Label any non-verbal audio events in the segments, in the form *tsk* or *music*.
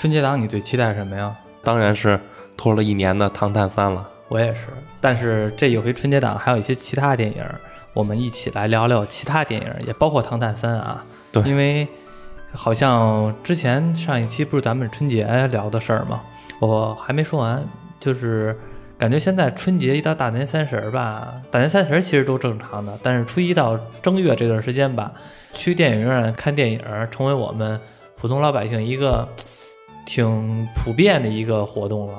春节档你最期待什么呀？当然是拖了一年的《唐探三》了。我也是，但是这有回春节档还有一些其他电影，我们一起来聊聊其他电影，也包括《唐探三》啊。对，因为好像之前上一期不是咱们春节聊的事儿吗？我还没说完，就是感觉现在春节一到大年三十儿吧，大年三十儿其实都正常的，但是初一到正月这段时间吧，去电影院看电影成为我们普通老百姓一个挺普遍的一个活动了。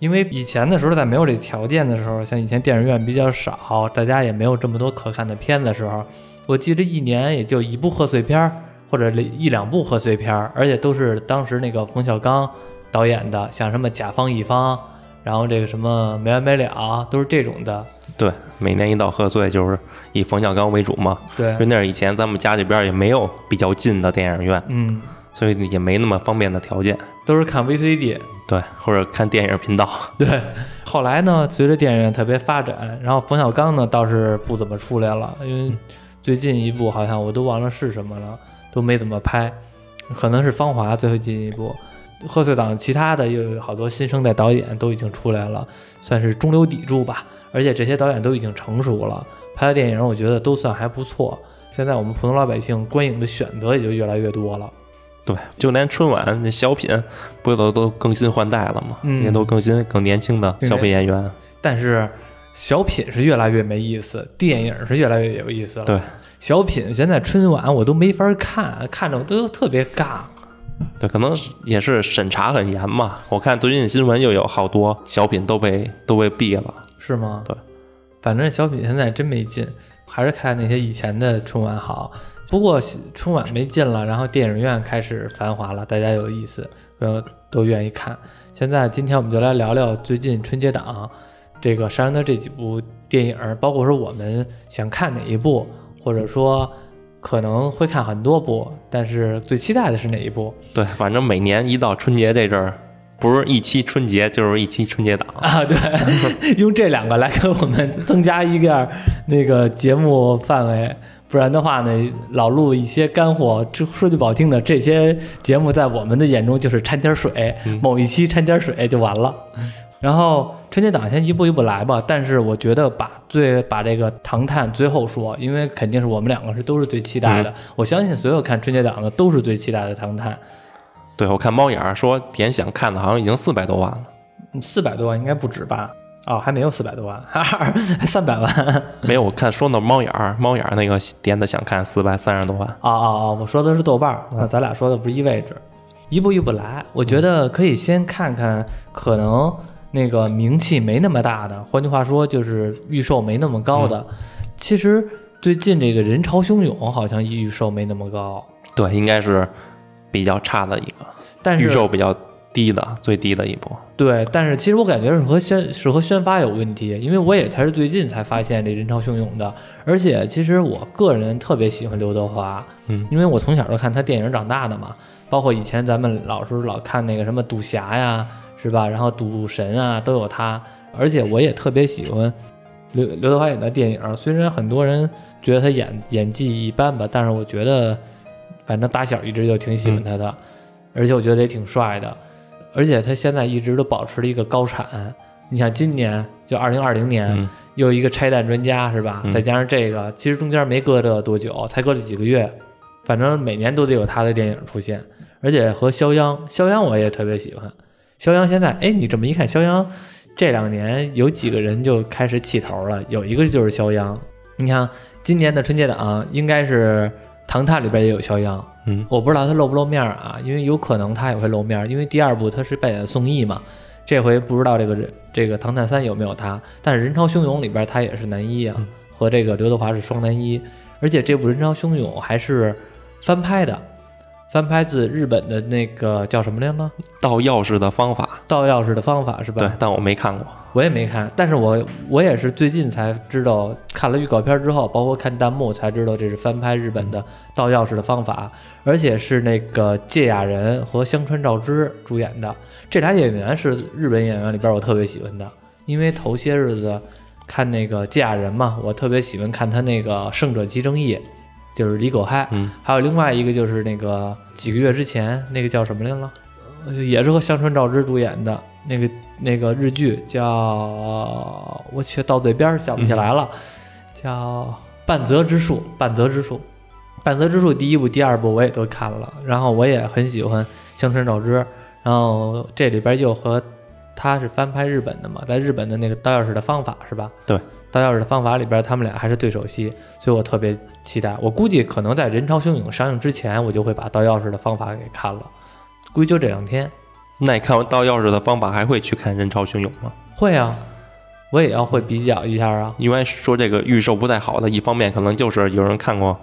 因为以前的时候，在没有这条件的时候，像以前电影院比较少，大家也没有这么多可看的片的时候，我记得一年也就一部贺岁片儿或者一两部贺岁片儿，而且都是当时那个冯小刚导演的，像什么甲方乙方，然后这个什么没完没了，都是这种的。对，每年一到贺岁就是以冯小刚为主嘛。对，因为那是以前咱们家里边也没有比较近的电影院，嗯，所以也没那么方便的条件，都是看 VCD。对，或者看电影频道。*laughs* 对，后来呢，随着电影院特别发展，然后冯小刚呢倒是不怎么出来了，因为最近一部好像我都忘了是什么了，都没怎么拍，可能是《芳华》最后进一部。贺岁档其他的又有好多新生代导演都已经出来了，算是中流砥柱吧。而且这些导演都已经成熟了，拍的电影我觉得都算还不错。现在我们普通老百姓观影的选择也就越来越多了。对，就连春晚那小品，不都都更新换代了吗？也都更新更年轻的小品演员。但是小品是越来越没意思，电影是越来越有意思了。对，小品现在春晚我都没法看，看着我都特别尬。对，可能也是审查很严嘛。我看最近新闻又有好多小品都被都被毙了，是吗？对，反正小品现在真没劲，还是看那些以前的春晚好。不过春晚没劲了，然后电影院开始繁华了，大家有意思，呃，都愿意看。现在今天我们就来聊聊最近春节档这个上映的这几部电影，包括说我们想看哪一部，或者说可能会看很多部，但是最期待的是哪一部？对，反正每年一到春节这阵儿，不是一期春节就是一期春节档啊。对，*laughs* 用这两个来给我们增加一个那个节目范围。不然的话呢，老录一些干货，这说句不好听的，这些节目在我们的眼中就是掺点水，某一期掺点水就完了。然后春节档先一步一步来吧，但是我觉得把最把这个唐探最后说，因为肯定是我们两个是都是最期待的。我相信所有看春节档的都是最期待的唐探。对，我看猫眼说点想看的好像已经四百多万了，四百多万应该不止吧？哦，还没有四百多万，还三百万。没有，我看说那猫眼儿，猫眼儿那个点的想看四百三十多万。哦哦哦，我说的是豆瓣儿，那咱俩说的不是一位置。一步一步来，我觉得可以先看看，可能那个名气没那么大的，换句话说就是预售没那么高的。其实最近这个人潮汹涌，好像预售没那么高。对，应该是比较差的一个，但是预售比较。低的最低的一波，对，但是其实我感觉是和宣是和宣发有问题，因为我也才是最近才发现这人潮汹涌的，而且其实我个人特别喜欢刘德华，嗯，因为我从小就看他电影长大的嘛，包括以前咱们老是老看那个什么赌侠呀，是吧？然后赌神啊都有他，而且我也特别喜欢刘刘德华演的电影，虽然很多人觉得他演演技一般吧，但是我觉得反正打小一直就挺喜欢他的，而且我觉得也挺帅的。而且他现在一直都保持了一个高产，你像今年就二零二零年又一个拆弹专家是吧？再加上这个，其实中间没隔着多久，才隔了几个月，反正每年都得有他的电影出现。而且和肖央，肖央我也特别喜欢。肖央现在，哎，你这么一看，肖央这两年有几个人就开始起头了，有一个就是肖央。你看今年的春节档应该是。唐探里边也有肖央，嗯，我不知道他露不露面啊，因为有可能他也会露面，因为第二部他是扮演宋轶嘛，这回不知道这个人这个唐探三有没有他，但是人潮汹涌里边他也是男一啊，和这个刘德华是双男一，而且这部人潮汹涌还是翻拍的。翻拍自日本的那个叫什么来着？盗钥匙的方法。盗钥匙的方法是吧？对，但我没看过，我也没看。但是我我也是最近才知道，看了预告片之后，包括看弹幕才知道这是翻拍日本的盗钥匙的方法，而且是那个芥雅人和香川照之主演的。这俩演员是日本演员里边我特别喜欢的，因为头些日子看那个芥雅人嘛，我特别喜欢看他那个《胜者即正义》。就是李狗嗨，嗯，还有另外一个就是那个几个月之前那个叫什么来了？呃也是和香川照之主演的那个那个日剧，叫我去到嘴边想不起来了，叫半泽之树，半泽之树。半泽之树第一部、第二部我也都看了，然后我也很喜欢香川照之，然后这里边又和他是翻拍日本的嘛，在日本的那个刀钥匙的方法是吧？对，刀钥匙的方法里边他们俩还是对手戏，所以我特别期待。我估计可能在《人潮汹涌》上映之前，我就会把盗钥匙的方法给看了，估计就这两天。那你看完盗钥匙的方法，还会去看人潮汹涌吗？会啊，我也要会比较一下啊。因为说这个预售不太好的，一方面可能就是有人看过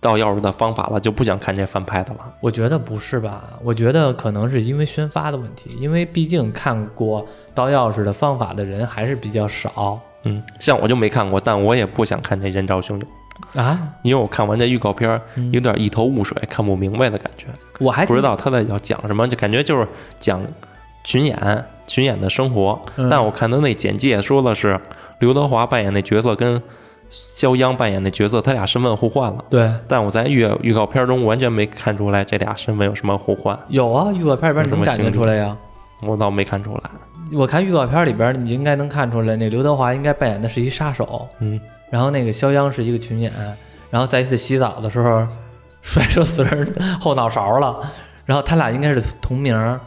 盗钥匙的方法了，就不想看这翻拍的了。我觉得不是吧？我觉得可能是因为宣发的问题，因为毕竟看过盗钥匙的方法的人还是比较少嗯，像我就没看过，但我也不想看这人潮汹涌，啊。因为我看完这预告片有点一头雾水，看不明白的感觉，我还不知道他在要讲什么，就感觉就是讲群演群演的生活。嗯但我看他那简介说的是刘德华扮演那角色跟肖央扮演那角色，他俩身份互换了。对但我在预预告片中完全没看出来这俩身份有什么互换，有啊，预告片里边能感觉出来呀。我倒没看出来。我看预告片里边，你应该能看出来，那刘德华应该扮演的是一杀手，嗯，然后那个肖央是一个群演，然后在一次洗澡的时候摔着死人后脑勺了，然后他俩应该是同名儿，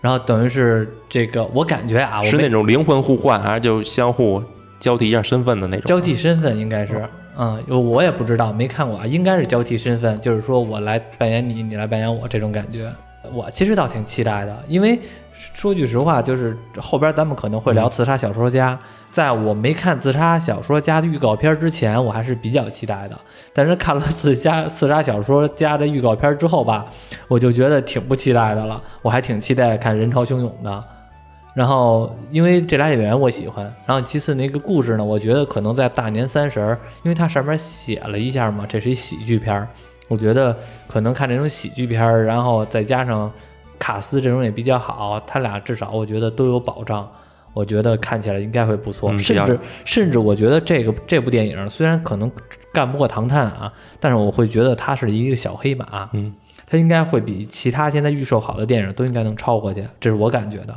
然后等于是这个，我感觉啊，是那种灵魂互换，还是就相互交替一下身份的那种？交替身份应该是，嗯，我也不知道，没看过啊，应该是交替身份，就是说我来扮演你，你来扮演我这种感觉。我其实倒挺期待的，因为说句实话，就是后边咱们可能会聊《刺杀小说家》在我没看《刺杀小说家》的预告片之前，我还是比较期待的。但是看了《刺杀刺杀小说家》的预告片之后吧，我就觉得挺不期待的了。我还挺期待看《人潮汹涌》的。然后，因为这俩演员我喜欢，然后其次那个故事呢，我觉得可能在大年三十儿，因为它上面写了一下嘛，这是一喜剧片儿，我觉得可能看这种喜剧片儿，然后再加上卡斯这种也比较好，他俩至少我觉得都有保障，我觉得看起来应该会不错，嗯甚至甚至我觉得这个这部电影虽然可能干不过《唐探》啊，但是我会觉得它是一个小黑马，嗯，它应该会比其他现在预售好的电影都应该能超过去，这是我感觉的。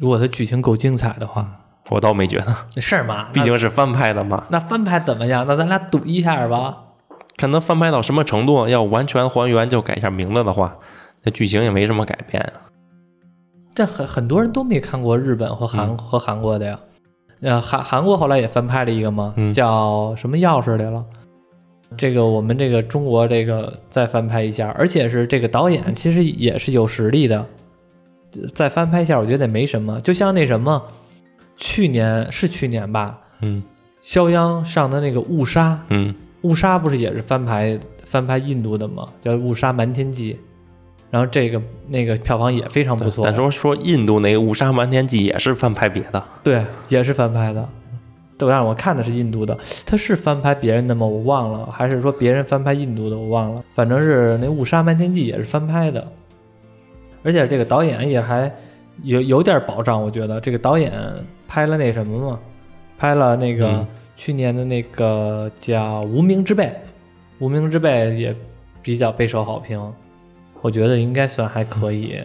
如果它剧情够精彩的话，我倒没觉得，是吗？毕竟是翻拍的嘛。那那翻拍怎么样？那咱俩赌一下吧。看能翻拍到什么程度，要完全还原就改一下名字的话，那剧情也没什么改变。但很很多人都没看过日本和韩、嗯和韩国的呀。呃，韩韩国后来也翻拍了一个嘛，嗯叫什么钥匙来了？这个我们这个中国这个再翻拍一下，而且是这个导演其实也是有实力的，再翻拍一下我觉得也没什么。就像那什么，去年是去年吧，嗯肖央上的那个《误杀》，嗯，误杀不是也是翻拍翻拍印度的吗？叫《误杀瞒天记》，然后这个那个票房也非常不错。但说说印度那个《误杀瞒天记》也是翻拍别的，对，也是翻拍的。都让我看的是印度的，他是翻拍别人的吗？我忘了，还是说别人翻拍印度的？我忘了，反正是那《误杀瞒天记》也是翻拍的，而且这个导演也还有有点保障，我觉得这个导演拍了那什么嘛，拍了那个、嗯去年的那个叫《无名之辈》，《无名之辈》也比较备受好评，我觉得应该算还可以。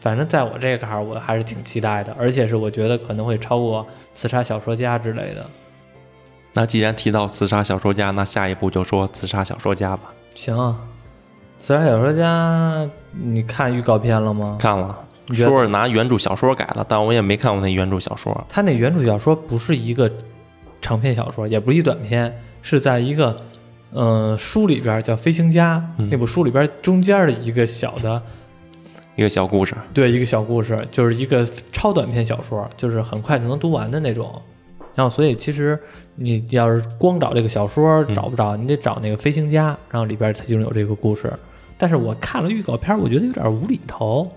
反正在我这个坎儿，我还是挺期待的，而且是我觉得可能会超过《刺杀小说家》之类的。那既然提到刺杀小说家，那下一步就说刺杀小说家吧。行，《刺杀小说家》，你看预告片了吗？看了，说是拿原著小说改的，但我也没看过那原著小说。他那原著小说不是一个长篇小说，也不是一短篇，是在一个呃书里边叫《飞行家》嗯那部书里边中间的一个小的一个小故事，对，一个小故事，就是一个超短篇小说，就是很快就能读完的那种。然后，所以其实你要是光找这个小说嗯找不着，你得找那个飞行家，然后里边它就有这个故事。但是我看了预告片，我觉得有点无厘头。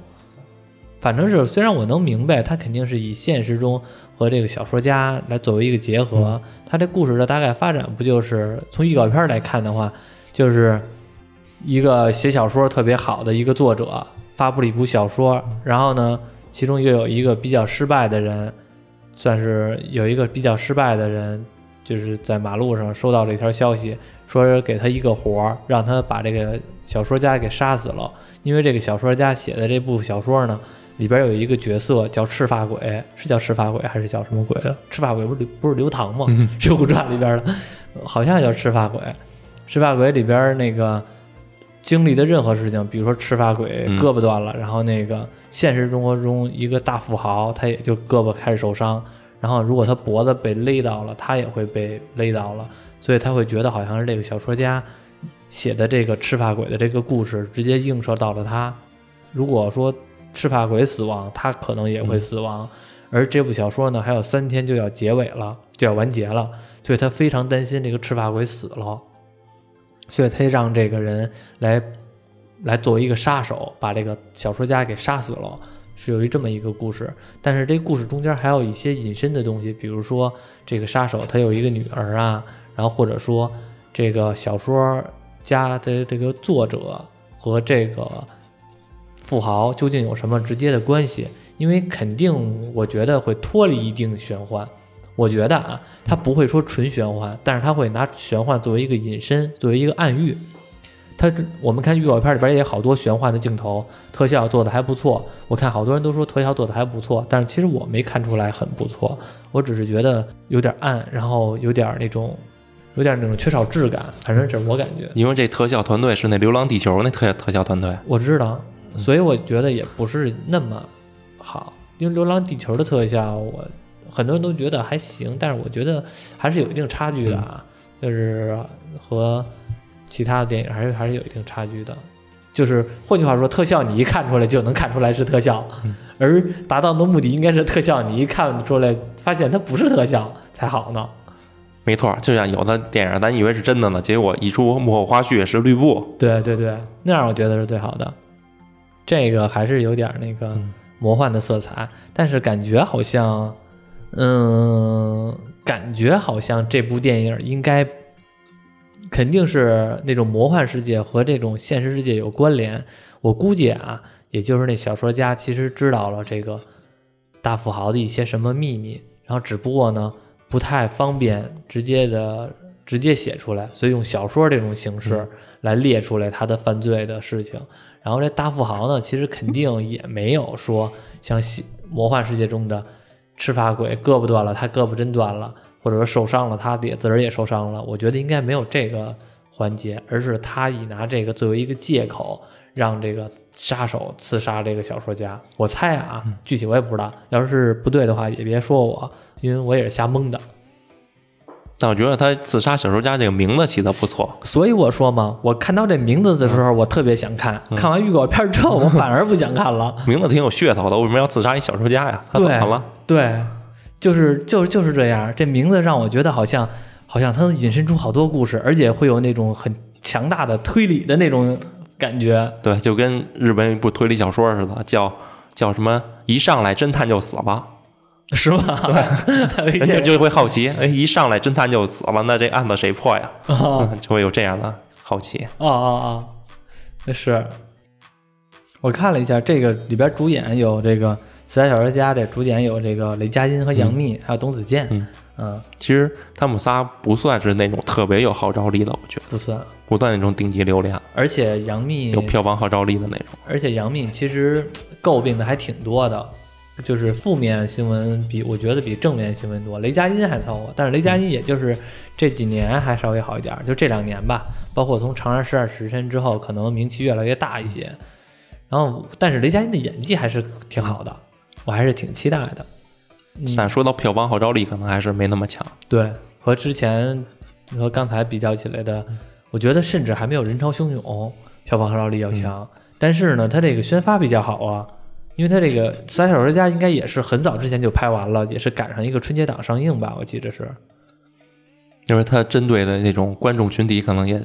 反正是虽然我能明白，它肯定是以现实中和这个小说家来作为一个结合，他这故事的大概发展不就是从预告片来看的话，就是一个写小说特别好的一个作者发布了一部小说，然后呢，其中又有一个比较失败的人，算是有一个比较失败的人就是在马路上收到了一条消息，说是给他一个活儿，让他把这个小说家给杀死了。因为这个小说家写的这部小说呢，里边有一个角色叫赤发鬼，是叫赤发鬼还是叫什么鬼的？赤发鬼不是不是刘唐吗？嗯《水浒传》里边的，好像叫赤发鬼。赤发鬼里边那个经历的任何事情，比如说赤发鬼嗯胳膊断了，然后那个现实生活中一个大富豪，他也就胳膊开始受伤，然后如果他脖子被勒到了，他也会被勒到了，所以他会觉得好像是这个小说家写的这个赤发鬼的这个故事直接映射到了他。如果说赤发鬼死亡，他可能也会死亡。而这部小说呢，还有三天就要结尾了，就要完结了，所以他非常担心这个赤发鬼死了，所以他让这个人来来作为一个杀手，把这个小说家给杀死了，是有一这么一个故事。但是这故事中间还有一些隐身的东西，比如说这个杀手他有一个女儿啊，然后或者说这个小说家的这个作者和这个富豪究竟有什么直接的关系？因为肯定我觉得会脱离一定玄幻。我觉得啊，他不会说纯玄幻，但是他会拿玄幻作为一个引申，作为一个暗喻。他这我们看预告片里边也好多玄幻的镜头，特效做的还不错。我看好多人都说特效做的还不错，但是其实我没看出来很不错，我只是觉得有点暗，然后有点那种，有点那种缺少质感，反正这是我感觉。因为这特效团队是那《流浪地球》那特特效团队，我知道，所以我觉得也不是那么好。因为《流浪地球》的特效，我很多人都觉得还行，但是我觉得还是有一定差距的啊，就是和其他的电影还是还是有一定差距的。就是换句话说，特效你一看出来就能看出来是特效，而达到的目的应该是特效你一看出来发现它不是特效才好呢。没错，就像有的电影咱以为是真的呢，结果一出幕后花絮是绿布。对对对，那样我觉得是最好的。这个还是有点那个嗯魔幻的色彩，但是感觉好像，嗯，感觉好像这部电影应该肯定是那种魔幻世界和这种现实世界有关联。我估计啊，也就是那小说家其实知道了这个大富豪的一些什么秘密，然后只不过呢不太方便直接的直接写出来，所以用小说这种形式嗯来列出来他的犯罪的事情。然后这大富豪呢，其实肯定也没有说像西魔幻世界中的赤发鬼胳膊断了，他胳膊真断了，或者说受伤了，他也自个儿也受伤了。我觉得应该没有这个环节，而是他以拿这个作为一个借口，让这个杀手刺杀这个小说家。我猜啊，具体我也不知道，要是不对的话也别说我，因为我也是瞎蒙的。但我觉得他自杀小说家这个名字起的不错，所以我说嘛，我看到这名字的时候，我特别想看，看完预告片之后，我反而不想看了。名字挺有噱头的。为什么要自杀一小说家呀？他怎么了？对，就是就是就是这样。这名字让我觉得好像好像他能引申出好多故事，而且会有那种很强大的推理的那种感觉。对，就跟日本有一部推理小说似的，叫叫什么？一上来侦探就死了，*laughs* 是吧？对，*laughs* 人家就会好奇，哎，一上来侦探就死了，那这案子谁破呀？啊 *laughs* 就会有这样的好奇。啊啊啊！是，我看了一下，这个里边主演有这个《四大小说家》，这主演有这个雷佳音和杨幂，还有董子健。嗯嗯，其实他们仨不算是那种特别有号召力的，我觉得不算。不算那种顶级流量、而且杨幂有票房号召力的那种。而且杨幂其实诟病的还挺多的，就是负面新闻比我觉得比正面新闻多。雷佳音还凑合，但是雷佳音也就是这几年还稍微好一点，就这两年吧。包括从《长安十二时辰》之后，可能名气越来越大一些。然后，但是雷佳音的演技还是挺好的，我还是挺期待的。嗯，但说到票房号召力，可能还是没那么强。对，和之前和刚才比较起来的，我觉得甚至还没有《人潮汹涌》票房号召力要强。但是呢，它这个宣发比较好啊，因为他这个《三小说家》应该也是很早之前就拍完了，也是赶上一个春节档上映吧，我记得是。因为他针对的那种观众群体可能也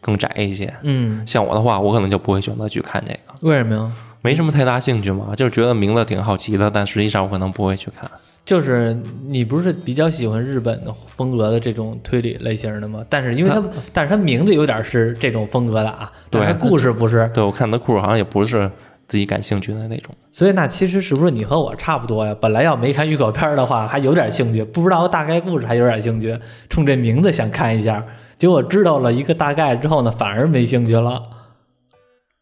更窄一些。嗯，像我的话，我可能就不会选择去看这个，为什么呀？没什么太大兴趣嘛，就是觉得名字挺好奇的，但实际上我可能不会去看。就是你不是比较喜欢日本的风格的这种推理类型的吗？但是因为它，但是它名字有点是这种风格的啊，对故事不是。对我看的库好像也不是自己感兴趣的那种。所以那其实是不是你和我差不多呀？本来要没看预告片儿的话，还有点兴趣，不知道大概故事还有点兴趣，冲这名字想看一下，结果知道了一个大概之后呢，反而没兴趣了。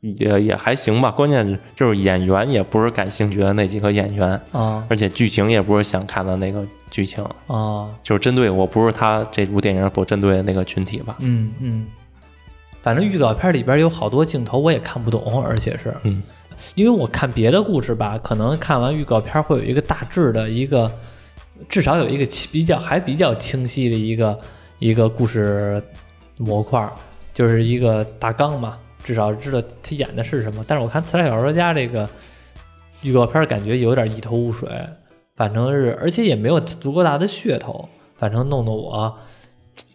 也也还行吧，关键是就是演员也不是感兴趣的那几个演员，啊而且剧情也不是想看的那个剧情，啊，就是针对我不是他这部电影所针对的那个群体吧。嗯嗯，反正预告片里边有好多镜头我也看不懂，而且是嗯，因为我看别的故事吧，可能看完预告片会有一个大致的一个，至少有一个比较还比较清晰的一个一个故事模块，就是一个大纲嘛，至少知道他演的是什么。但是我看《刺杀小说家》这个预告片，感觉有点一头雾水，反正是而且也没有足够大的噱头，反正弄得我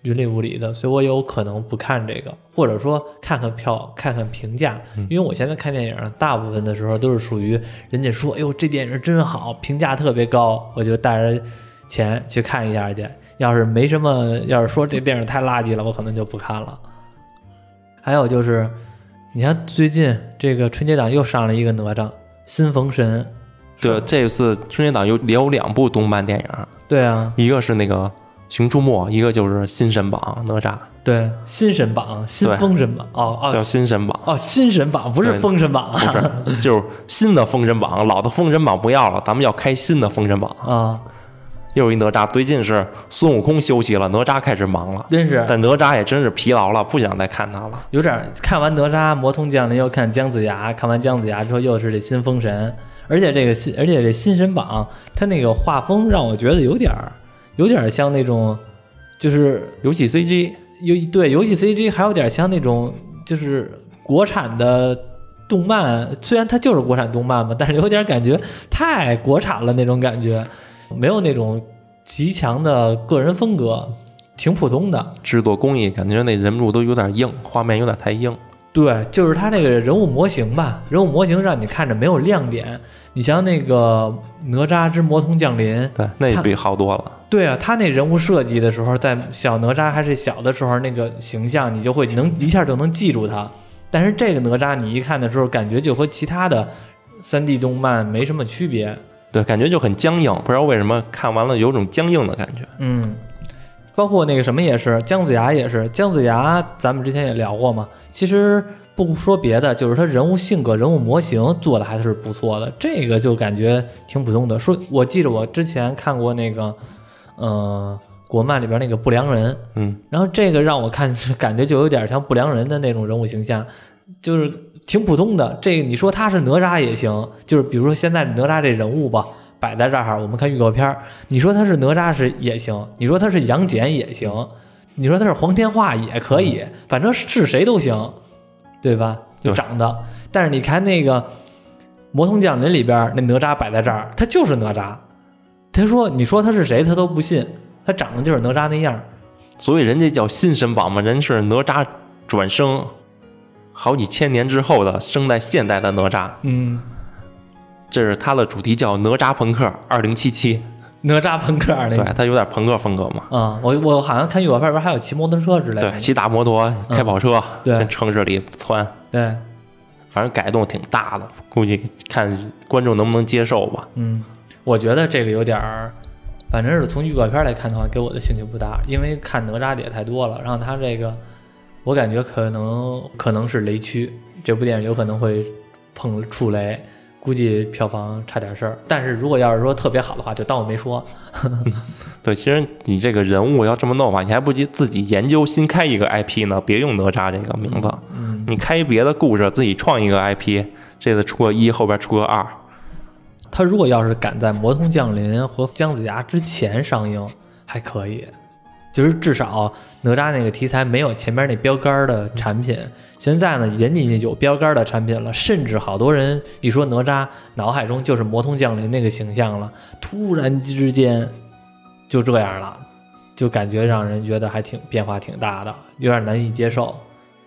云里雾里的，所以我有可能不看这个，或者说看看票，看看评价，因为我现在看电影，大部分的时候都是属于人家说，哎呦这电影真好，评价特别高，我就带着钱去看一下去。要是没什么，要是说这电影太垃圾了，我可能就不看了。还有就是，你看最近这个春节档又上了一个哪吒新封神，对，这次春节档有也有两部动漫电影，对啊，一个是那个《熊出没》，一个就是《新神榜》哪吒，对新神榜、新封神榜，哦哦叫《哦新神榜》。哦，新神榜不是封神榜。不是，*laughs* 就是新的封神榜，老的封神榜不要了，咱们要开新的封神榜。啊，又有一哪吒，最近是孙悟空休息了，哪吒开始忙了，真是。但哪吒也真是疲劳了，不想再看他了。有点看完哪吒魔童降临，又看姜子牙，看完姜子牙之后又是这新封神，而且这个新，而且这新神榜，它那个画风让我觉得有点儿，有点像那种，就是游戏 CG 有对游戏 CG 还有点像那种就是国产的动漫，虽然它就是国产动漫嘛，但是有点感觉太国产了那种感觉，没有那种极强的个人风格，挺普通的。制作工艺，感觉那人物都有点硬，画面有点太硬。对，就是他那个人物模型吧，人物模型让你看着没有亮点。你像那个哪吒之魔童降临，对，那比好多了。对啊，他那人物设计的时候，在小哪吒还是小的时候，那个形象你就会能一下就能记住他。但是这个哪吒你一看的时候，感觉就和其他的三 D 动漫没什么区别。对，感觉就很僵硬，不知道为什么看完了有种僵硬的感觉。嗯，包括那个什么也是，姜子牙也是，姜子牙咱们之前也聊过嘛。其实不说别的，就是他人物性格、人物模型做的还是不错的，这个就感觉挺普通的。说我记得我之前看过那个，呃，国漫里边那个不良人，嗯，然后这个让我看感觉就有点像不良人的那种人物形象，就是挺普通的。这个你说他是哪吒也行，就是比如说现在哪吒这人物吧，摆在这儿，我们看预告片儿，你说他是哪吒是也行，你说他是杨戬也行，你说他是黄天化也可以，反正是谁都行，对吧？就长得，但是你看那个《魔童降临》里边那哪吒摆在这儿，他就是哪吒。他说：“你说他是谁，他都不信，他长得就是哪吒那样儿。”所以人家叫新神榜嘛，人是哪吒转生，好几千年之后的生在现代的哪吒。嗯，这是他的主题叫哪吒朋克二零七七，哪吒朋克那对个，，它有点朋克风格嘛。啊、我我好像看预告片里边还有骑摩托车之类的，对，骑大摩托、开跑车，对。跟城市里窜，对，反正改动挺大的，估计看观众能不能接受吧。嗯，我觉得这个有点儿，反正是从预告片来看的话，给我的兴趣不大，因为看哪吒的也太多了，然后他这个，我感觉可能可能是雷区，这部电影有可能会碰触雷。估计票房差点事儿，但是如果要是说特别好的话，就当我没说。*laughs* 对，其实你这个人物要这么弄的话，你还不及自己研究新开一个 IP 呢，别用哪吒这个名字，嗯，你开别的故事，自己创一个 IP，这次出个一，后边出个二，他如果要是赶在《魔童降临》和姜子牙之前上映，还可以，就是至少哪吒那个题材没有前面那标杆的产品。现在呢，人家已经有标杆的产品了，甚至好多人一说哪吒，脑海中就是《魔童降临》那个形象了。突然之间就这样了，就感觉让人觉得还挺变化挺大的，有点难以接受。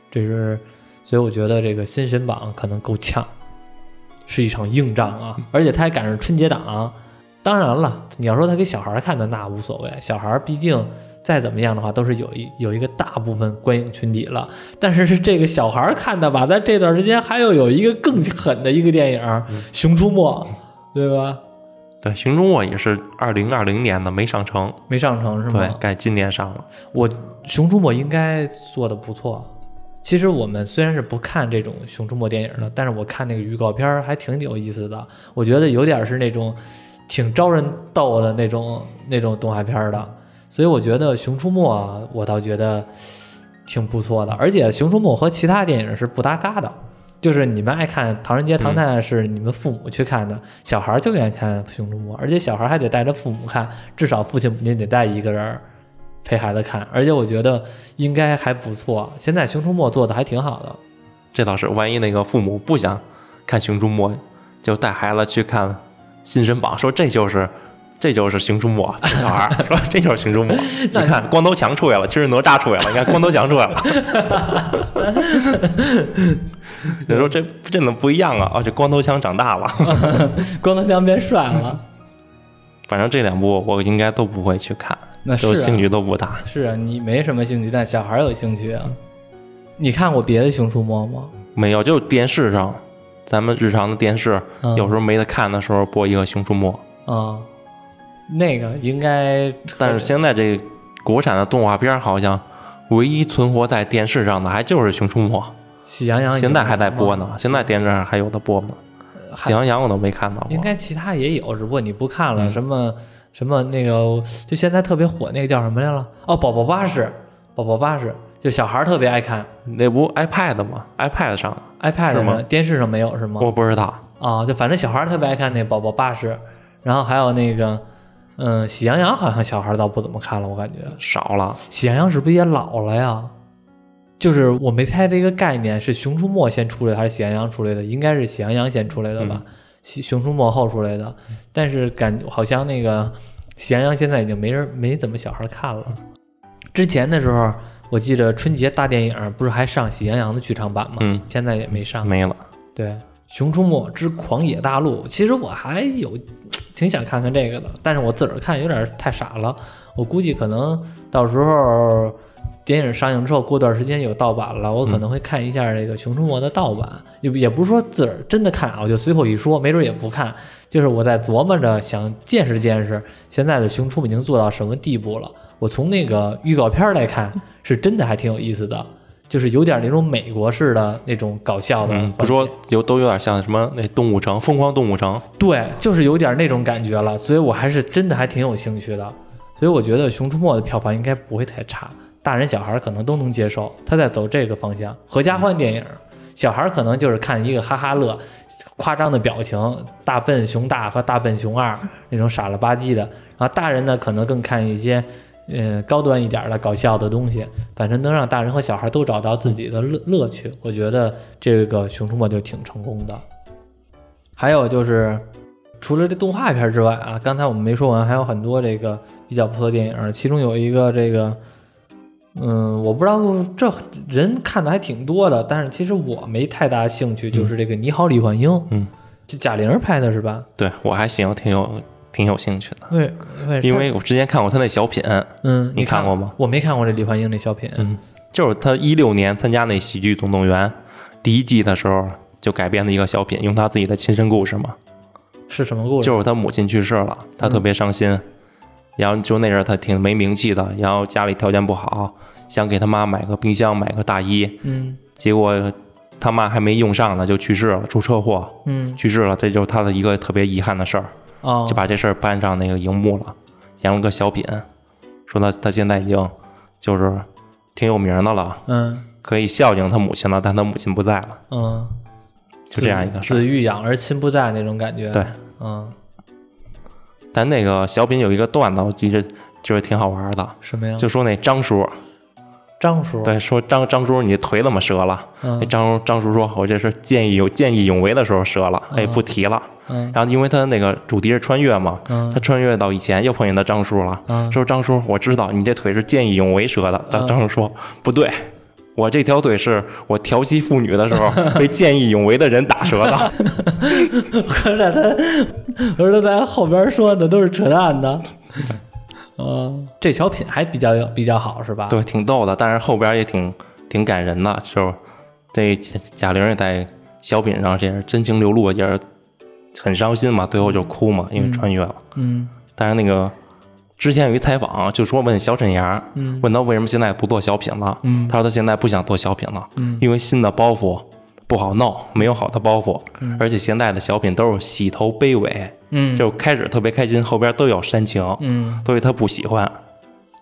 这是，所以我觉得这个新神榜可能够呛。是一场硬仗啊，而且他还赶上春节档，当然了，你要说他给小孩儿看的那无所谓，小孩儿毕竟再怎么样的话，都是有一有一个大部分观影群体了。但是是这个小孩儿看的吧，在这段时间还有有一个更狠的一个电影《熊出没》，对吧？对，《熊出没》也是二零二零年的，没上成，没上成是吗？，对该今年上了。我《熊出没》应该做的不错。其实我们虽然是不看这种《熊出没》电影的，但是我看那个预告片还挺有意思的。我觉得有点是那种挺招人逗的那种那种动画片的，所以我觉得《熊出没》我倒觉得挺不错的。而且《熊出没》和其他电影是不搭嘎的，就是你们爱看《唐人街唐探》是你们父母去看的，小孩就愿意看《熊出没》，而且小孩还得带着父母看，至少父亲母亲得带一个人。陪孩子看，而且我觉得应该还不错。现在《熊出没》做的还挺好的，这倒是，万一那个父母不想看《熊出没》，就带孩子去看《新神榜》，说这就是这就是《熊出没》，*laughs* 带小孩儿说这就是《熊出没》。*laughs* 你看光头强出来了，其实哪吒出来了，你看光头强出来了。*laughs* 你说这这怎么不一样啊！啊，这光头强长大了。光头强变帅了，反正这两部我应该都不会去看，那是、啊、都兴趣都不大。是啊，你没什么兴趣，但小孩有兴趣啊。你看过别的《熊出没》吗？没有，就电视上，咱们日常的电视，嗯、有时候没得看的时候播一个《熊出没》啊，那个应该。但是现在这国产的动画片好像唯一存活在电视上的还就是《熊出没》。喜羊羊现在还在播呢，现在电视上还有的播呢。喜羊羊我都没看到过，应该其他也有，只不过你不看了。嗯、什么什么那个，就现在特别火那个叫什么来了？哦，宝宝巴士，宝宝巴士，就小孩特别爱看。那不 iPad 吗？iPad 上，iPad 上电视上没有是吗？我不知道啊，就反正小孩特别爱看那宝宝巴士，然后还有那个，嗯，喜羊羊好像小孩倒不怎么看了，我感觉少了。喜羊羊是不是也老了呀？就是我没猜这个概念是《熊出没》先出来的还是《喜羊羊》出来的？应该是《喜羊羊》先出来的吧，嗯《熊出没》后出来的。但是感好像那个《喜羊羊》现在已经没人没怎么小孩看了。之前的时候，我记得春节大电影不是还上《喜羊羊》的剧场版吗？嗯，现在也没上，没了。对，《熊出没之狂野大陆》，其实我还有挺想看看这个的，但是我自个儿看有点太傻了，我估计可能到时候。电影上映之后，过段时间有盗版了，我可能会看一下这个《熊出没》的盗版，也、也不是说自个儿真的看啊，我就随口一说，没准也不看。就是我在琢磨着想见识见识，现在的《熊出没》已经做到什么地步了。我从那个预告片来看，是真的还挺有意思的，就是有点那种美国式的那种搞笑的、嗯。不说有都有点像什么那动物城、疯狂动物城，对，就是有点那种感觉了。所以我还是真的还挺有兴趣的。所以我觉得《熊出没》的票房应该不会太差。大人小孩可能都能接受，他在走这个方向，合家欢电影。小孩可能就是看一个哈哈乐，夸张的表情，大笨熊大和大笨熊二那种傻了吧唧的。然后大人呢，可能更看一些，嗯，高端一点的搞笑的东西，反正能让大人和小孩都找到自己的乐乐趣。我觉得这个《熊出没》就挺成功的。还有就是，除了这动画片之外啊，刚才我们没说完，还有很多这个比较不错的电影，其中有一个这个。嗯，我不知道这人看的还挺多的，但是其实我没太大兴趣，就是这个《你好，李焕英》，嗯，这贾玲拍的是吧？对我还行，挺有挺有兴趣的。为为因为我之前看过她那小品，嗯，你看过吗？我没看过这李焕英那小品，嗯，就是她一六年参加那《喜剧总动员》第一季的时候，就改编的一个小品，用她自己的亲身故事嘛。是什么故事？就是她母亲去世了，她特别伤心。嗯然后就那阵儿他挺没名气的，然后家里条件不好，想给他妈买个冰箱，买个大衣，嗯，结果他妈还没用上呢就去世了，出车祸，嗯，去世了，这就是他的一个特别遗憾的事儿，哦，就把这事儿搬上那个荧幕了，演了个小品，说他他现在已经就是挺有名的了，嗯，可以孝敬他母亲了，但他母亲不在了，嗯，就这样一个事，子欲养而亲不在那种感觉，对，嗯。但那个小品有一个段子，我记着就是挺好玩的。什么呀？就说那张叔，张叔对，说张张叔，你腿怎么折了？嗯那张张叔说，我这是见义勇见义勇为的时候折了，哎，不提了。嗯然后因为他那个主题是穿越嘛，嗯他穿越到以前又碰见他张叔了，嗯说张叔，我知道你这腿是见义勇为折的。张嗯张叔说不对，我这条腿是我调戏妇女的时候 *laughs* 被见义勇为的人打折的。*laughs* 合着他，合着他后边说的都是扯淡的。嗯，这小品还比较比较好是吧？对，挺逗的，但是后边也挺挺感人的，就是这贾贾玲也在小品上也是真情流露，也是很伤心嘛，最后就哭嘛，因为穿越了。嗯但是那个之前有一采访，就说问小沈阳，嗯。问他为什么现在不做小品了，嗯。他说他现在不想做小品了，嗯。因为新的包袱不好弄，没有好的包袱，嗯。而且现在的小品都是洗头卑尾，嗯。就开始特别开心，后边都有煽情，嗯，所以他不喜欢，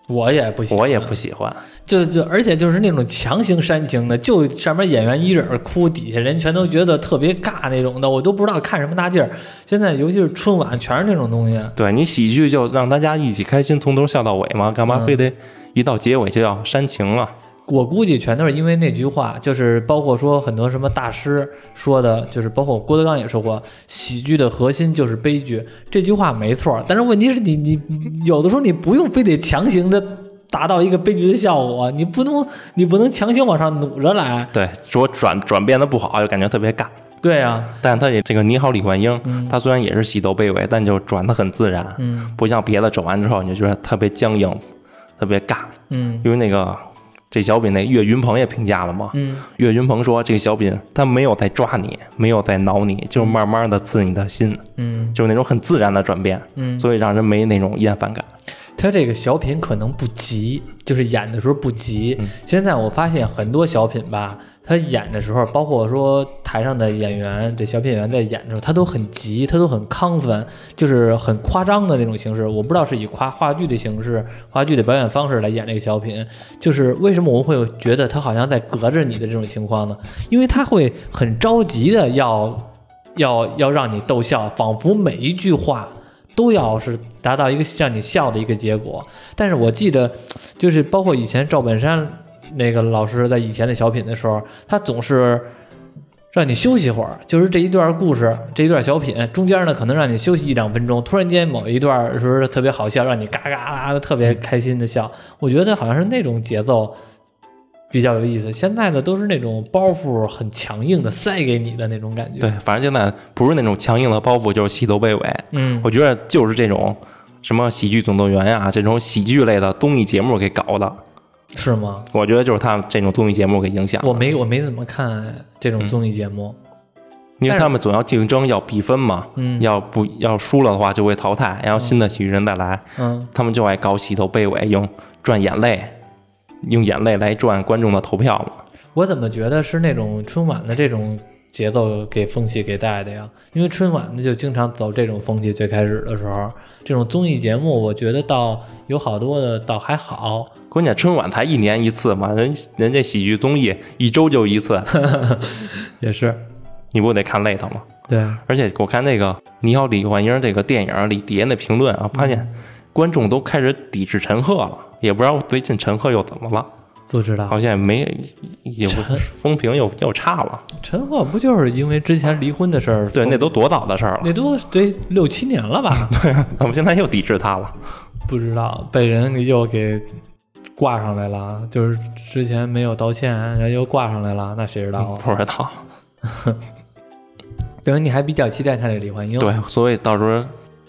我也不喜欢，我也不喜欢。就就而且就是那种强行煽情的，就上面演员一人哭，底下人全都觉得特别尬那种的，我都不知道看什么大劲儿。现在尤其是春晚，全是那种东西。对你喜剧就让大家一起开心，从头笑到尾嘛，干嘛嗯非得一到结尾就要煽情啊？我估计全都是因为那句话，就是包括说很多什么大师说的，就是包括郭德纲也说过，喜剧的核心就是悲剧，这句话没错。但是问题是你你有的时候你不用非得强行的达到一个悲剧的效果，你不能你不能强行往上努着来。对，说转转变的不好，就感觉特别尬。对啊，但他也这个你好李焕英，嗯他虽然也是喜斗卑微，但就转的很自然，嗯不像别的转完之后你就觉得特别僵硬，特别尬。嗯因为那个这小品那岳云鹏也评价了嘛，嗯。岳云鹏说这个小品他没有在抓你，没有在挠你，就是慢慢的刺你的心，嗯。就是那种很自然的转变，嗯，所以让人没那种厌烦感。他这个小品可能不急，就是演的时候不急。嗯现在我发现很多小品吧，他演的时候，包括说台上的演员，这小品演员在演的时候，他都很急，他都很亢奋，就是很夸张的那种形式。我不知道是以夸话剧的形式、话剧的表演方式来演这个小品，就是为什么我们会觉得他好像在隔着你的这种情况呢？因为他会很着急的要要要让你逗笑，仿佛每一句话。都要是达到一个让你笑的一个结果。但是我记得，就是包括以前赵本山那个老师在以前的小品的时候，他总是让你休息会儿，就是这一段故事，这一段小品中间呢，可能让你休息一两分钟，突然间某一段时候特别好笑，让你嘎嘎嘎的特别开心的笑。我觉得好像是那种节奏。比较有意思，现在的都是那种包袱很强硬的塞给你的那种感觉。对，，反正现在不是那种强硬的包袱，就是喜斗卑微。嗯，我觉得就是这种什么喜剧总动员呀、这种喜剧类的综艺节目给搞的。是吗？我觉得就是他们这种综艺节目给影响的。我没我没怎么看这种综艺节目。因为他们总要竞争，要比分嘛。嗯要不要输了的话就会淘汰，然后新的喜剧人再来。嗯他们就爱搞洗头被尾，用赚眼泪，用眼泪来赚观众的投票嘛。我怎么觉得是那种春晚的这种节奏给风气给带的呀？因为春晚呢就经常走这种风气，最开始的时候，这种综艺节目，我觉得倒有好多的倒还好。关键春晚才一年一次嘛，人人家喜剧综艺一周就一次，*laughs* 也是，你不得看累他吗？对，而且我看那个《你好，李焕英》这个电影里底下那评论啊，发现观众都开始抵制陈赫了，也不知道最近陈赫又怎么了，不知道好像也没也不陈风评又又差了。陈赫不就是因为之前离婚的事儿？对，那都多早的事儿了。那都得六七年了吧？*laughs* 对啊，那我们现在又抵制他了。不知道被人又给挂上来了，就是之前没有道歉，然后又挂上来了，那谁知道啊？不知道。*laughs* 等于你还比较期待看这李焕英？，对，所以到时候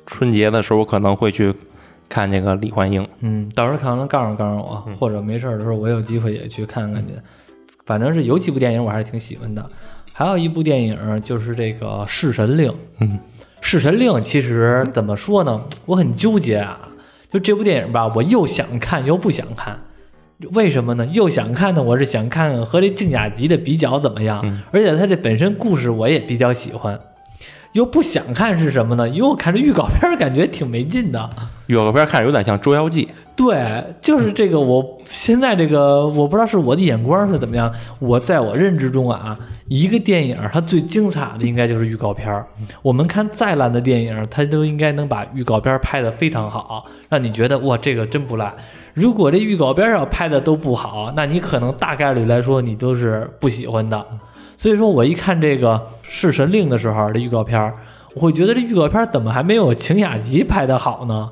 春节的时候，我可能会去看这个李焕英。嗯，到时候看完能告诉告诉我，或者没事儿的时候我有机会也去看看去。反正是有几部电影我还是挺喜欢的，还有一部电影就是这个《弑神令》。嗯，《弑神令》其实怎么说呢，我很纠结啊。就这部电影吧，我又想看又不想看。为什么呢？又想看呢，我是想看看和这静雅集的比较怎么样，嗯而且它这本身故事我也比较喜欢。又不想看是什么呢？因为我看这预告片感觉挺没劲的。预告片看着有点像《捉妖记》，对，就是这个。我现在这个，我不知道是我的眼光是怎么样。我在我认知中啊，一个电影它最精彩的应该就是预告片儿。我们看再烂的电影，它都应该能把预告片儿拍得非常好，让你觉得哇，这个真不赖。如果这预告片儿要拍的都不好，那你可能大概率来说你都是不喜欢的。所以说我一看这个《弑神令》的时候，这预告片儿，我会觉得这预告片儿怎么还没有晴雅集拍的好呢？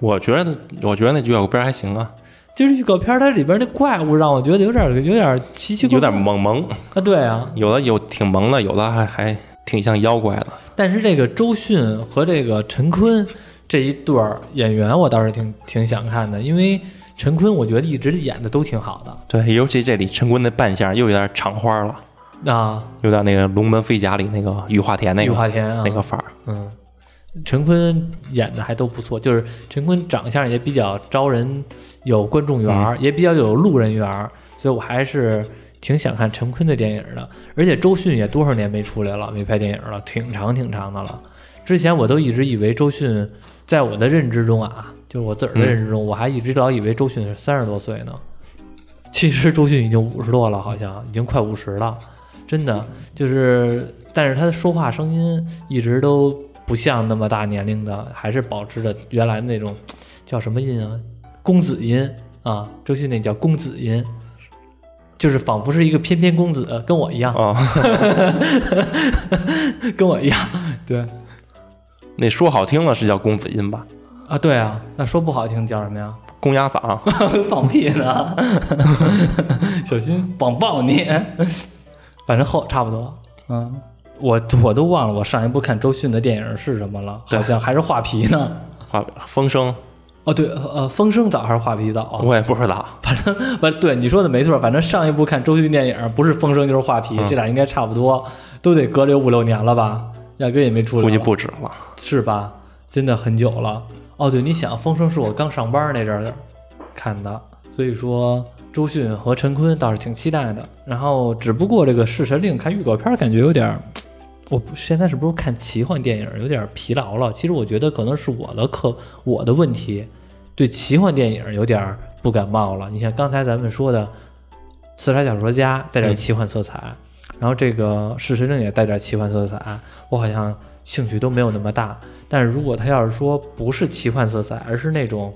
我觉得我觉得那预告片还行啊。就是预告片它里边那怪物让我觉得有点有点奇奇怪有点萌萌，啊，对啊。有的有挺萌的，有的还还挺像妖怪的。但是这个周迅和这个陈坤 *laughs* 这一对儿演员，我倒是挺挺想看的，因为陈坤我觉得一直演的都挺好的对，尤其这里陈坤的扮相又有点厂花了，啊。有点那个《龙门飞甲》里那个雨化田那个雨化田啊，那个范儿。嗯，陈坤演的还都不错，就是陈坤长相也比较招人有观众缘儿，也比较有路人缘儿，所以我还是挺想看陈坤的电影的。而且周迅也多少年没出来了，没拍电影了，挺长挺长的了。之前我都一直以为周迅，在我的认知中啊，就是我自个儿的认知中，我还一直老以为周迅是三十多岁呢。其实周迅已经五十多了，好像已经快五十了，真的就是，但是她的说话声音一直都不像那么大年龄的，还是保持着原来那种 *tsk* 叫什么音啊，公子音啊，周迅那叫公子音，就是仿佛是一个翩翩公子，跟我一样，啊，*laughs* 跟我一样，对。那说好听了是叫公子音吧？啊，对啊，那说不好听叫什么呀？公鸭嗓，*laughs* 放屁呢，*laughs* 小心棒棒你。反正后差不多，嗯，我我都忘了我上一部看周迅的电影是什么了，好像还是画皮呢。画风声哦，对，呃，风声早还是画皮早啊？我也不知道。反正不，对，你说的没错，反正上一部看周迅电影不是风声就是画皮，嗯这俩应该差不多，都得隔了有五六年了吧？压根儿也没出来，估计不止了。是吧？真的很久了。哦，对，你想，风声是我刚上班那阵儿看的，所以说周迅和陈坤倒是挺期待的。然后，只不过这个《弑神令》看预告片感觉有点儿，我不现在是不是看奇幻电影有点疲劳了？其实我觉得可能是我的课我的问题，对奇幻电影有点儿不感冒了。你像刚才咱们说的《刺杀小说家》带点嗯奇幻色彩，然后这个《弑神令》也带点奇幻色彩，我好像兴趣都没有那么大。但是如果他要是说不是奇幻色彩，而是那种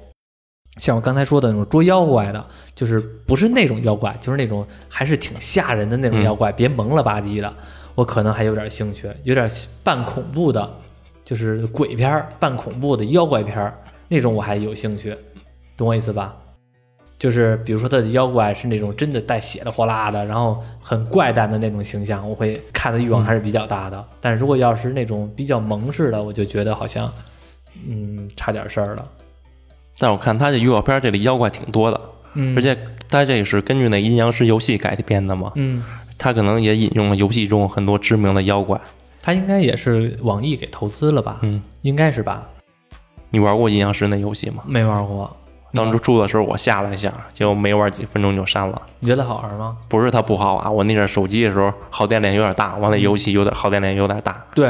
像我刚才说的那种捉妖怪的，就是不是那种妖怪，就是那种还是挺吓人的那种妖怪，别萌了吧唧的，我可能还有点兴趣，有点半恐怖的，就是鬼片儿、半恐怖的妖怪片儿那种，我还有兴趣，懂我意思吧？就是比如说他的妖怪是那种真的带血的火辣的，然后很怪诞的那种形象，我会看的欲望还是比较大的。但是如果要是那种比较萌式的，我就觉得好像，嗯，差点事儿了。但我看他这预告片这里妖怪挺多的，嗯，而且他这是根据那阴阳师游戏改编的嘛，嗯，他可能也引用了游戏中很多知名的妖怪。他应该也是网易给投资了吧？嗯，应该是吧？你玩过阴阳师那游戏吗？没玩过，当初住的时候我下了一下，结果没玩几分钟就删了。你觉得好玩吗？不是它不好啊，我那阵儿手机的时候耗电量有点大，完了游戏有点耗电量有点大，对，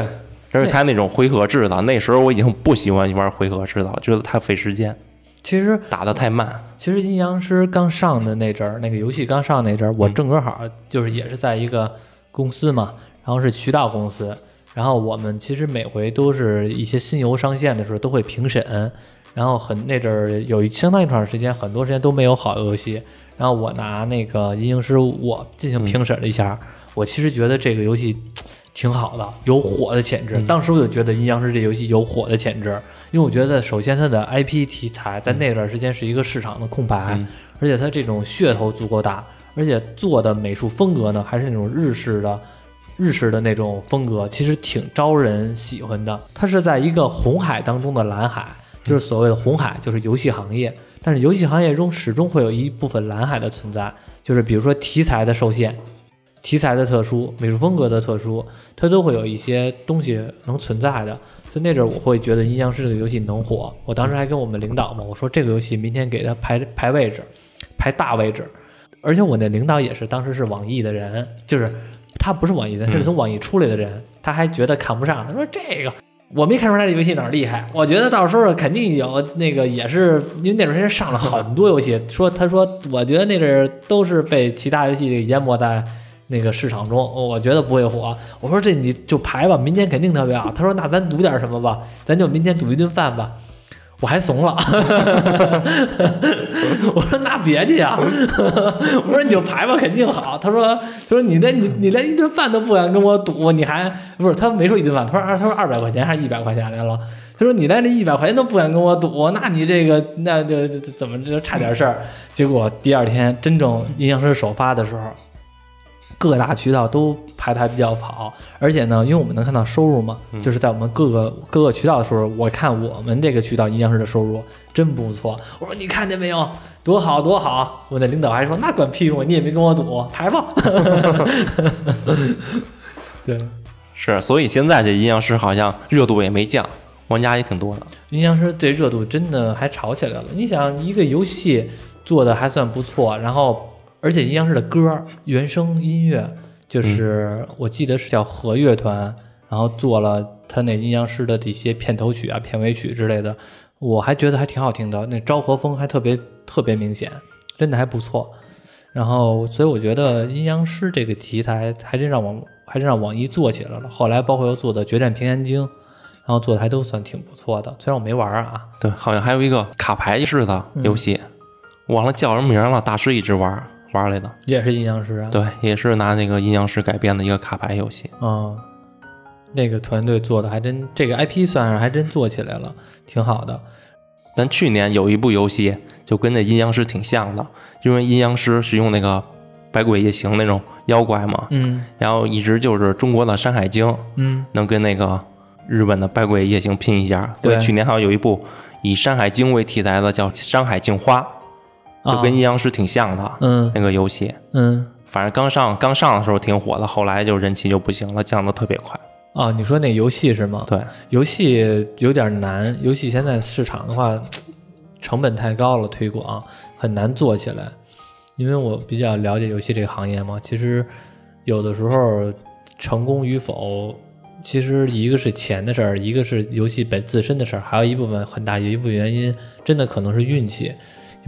而且它那种回合制的，那时候我已经不喜欢玩回合制的了，觉得太费时间，其实打得太慢。其实阴阳师刚上的那阵儿，那个游戏刚上那阵儿，我嗯正正好就是也是在一个公司嘛，然后是渠道公司，然后我们其实每回都是一些新游上线的时候都会评审，然后很那阵儿有一相当一段时间，很多时间都没有好游戏，然后我拿那个阴阳师我进行评审了一下，我其实觉得这个游戏挺好的，有火的潜质。嗯当时我就觉得阴阳师这游戏有火的潜质，因为我觉得首先它的 IP 题材在那段时间是一个市场的空白，嗯而且它这种噱头足够大，而且做的美术风格呢还是那种日式的。日式的那种风格其实挺招人喜欢的。它是在一个红海当中的蓝海，就是所谓的红海，就是游戏行业。但是游戏行业中始终会有一部分蓝海的存在，就是比如说题材的受限、题材的特殊、美术风格的特殊，它都会有一些东西能存在的。所以那阵儿我会觉得《阴阳师》这个游戏能火，我当时还跟我们领导嘛，我说这个游戏明天给他排排位置，排大位置。而且我那领导也是当时是网易的人，就是他不是网易的，他是从网易出来的人，他还觉得看不上，他说这个我没看出来这游戏哪儿厉害，我觉得到时候肯定有那个也是因为那段时间上了很多游戏，说他说我觉得那阵儿都是被其他游戏给淹没在那个市场中，我觉得不会火。我说这你就排吧，明天肯定特别好。他说那咱赌点什么吧，咱就明天赌一顿饭吧。我还怂了，*laughs* 我说那别去啊，我说你就排吧，肯定好。他说他说你连你你连一顿饭都不敢跟我赌，你还不是他没说一顿饭，他说他说二百块钱还是一百块钱来了。他说你连这一百块钱都不敢跟我赌，那你这个那就怎么就差点事儿。结果第二天真正阴阳师首发的时候。各大渠道都排的还比较好，而且呢，因为我们能看到收入嘛，就是在我们各个各个渠道的时候，我看我们这个渠道阴阳师的收入真不错。我说你看见没有，多好多好！我的领导还说那管屁用，你也没跟我赌，排吧。*laughs* 对，是，所以现在这阴阳师好像热度也没降，玩家也挺多的。阴阳师这热度真的还炒起来了。你想，一个游戏做的还算不错，然后。而且阴阳师的歌原声音乐，就是我记得是叫和乐团，然后做了他那阴阳师的这些片头曲啊、片尾曲之类的，我还觉得还挺好听的。那昭和风还特别特别明显，真的还不错。然后，所以我觉得阴阳师这个题材还真让网 *laughs* 还真让网易做起来了。后来包括又做的《决战平安京》，然后做的还都算挺不错的。虽然我没玩啊，对，好像还有一个卡牌式的游戏，忘了叫什么名了，大师一直玩。玩来的也是阴阳师啊，对，也是拿那个阴阳师改编的一个卡牌游戏嗯。那个团队做的还真，这个 IP 算是还真做起来了，挺好的。咱去年有一部游戏就跟那阴阳师挺像的，因为阴阳师是用那个百鬼夜行那种妖怪嘛，嗯，然后一直就是中国的山海经，嗯，能跟那个日本的百鬼夜行拼一下。对，去年好像有一部以山海经为题材的叫《山海镜花》。就跟阴阳师挺像的，嗯，那个游戏，嗯，反正刚上刚上的时候挺火的，后来就人气就不行了，降的特别快。啊，你说那游戏是吗？对，游戏有点难，游戏现在市场的话，成本太高了，推广很难做起来。因为我比较了解游戏这个行业嘛，其实有的时候成功与否，其实一个是钱的事儿，一个是游戏本自身的事儿，还有一部分很大一部分原因，真的可能是运气。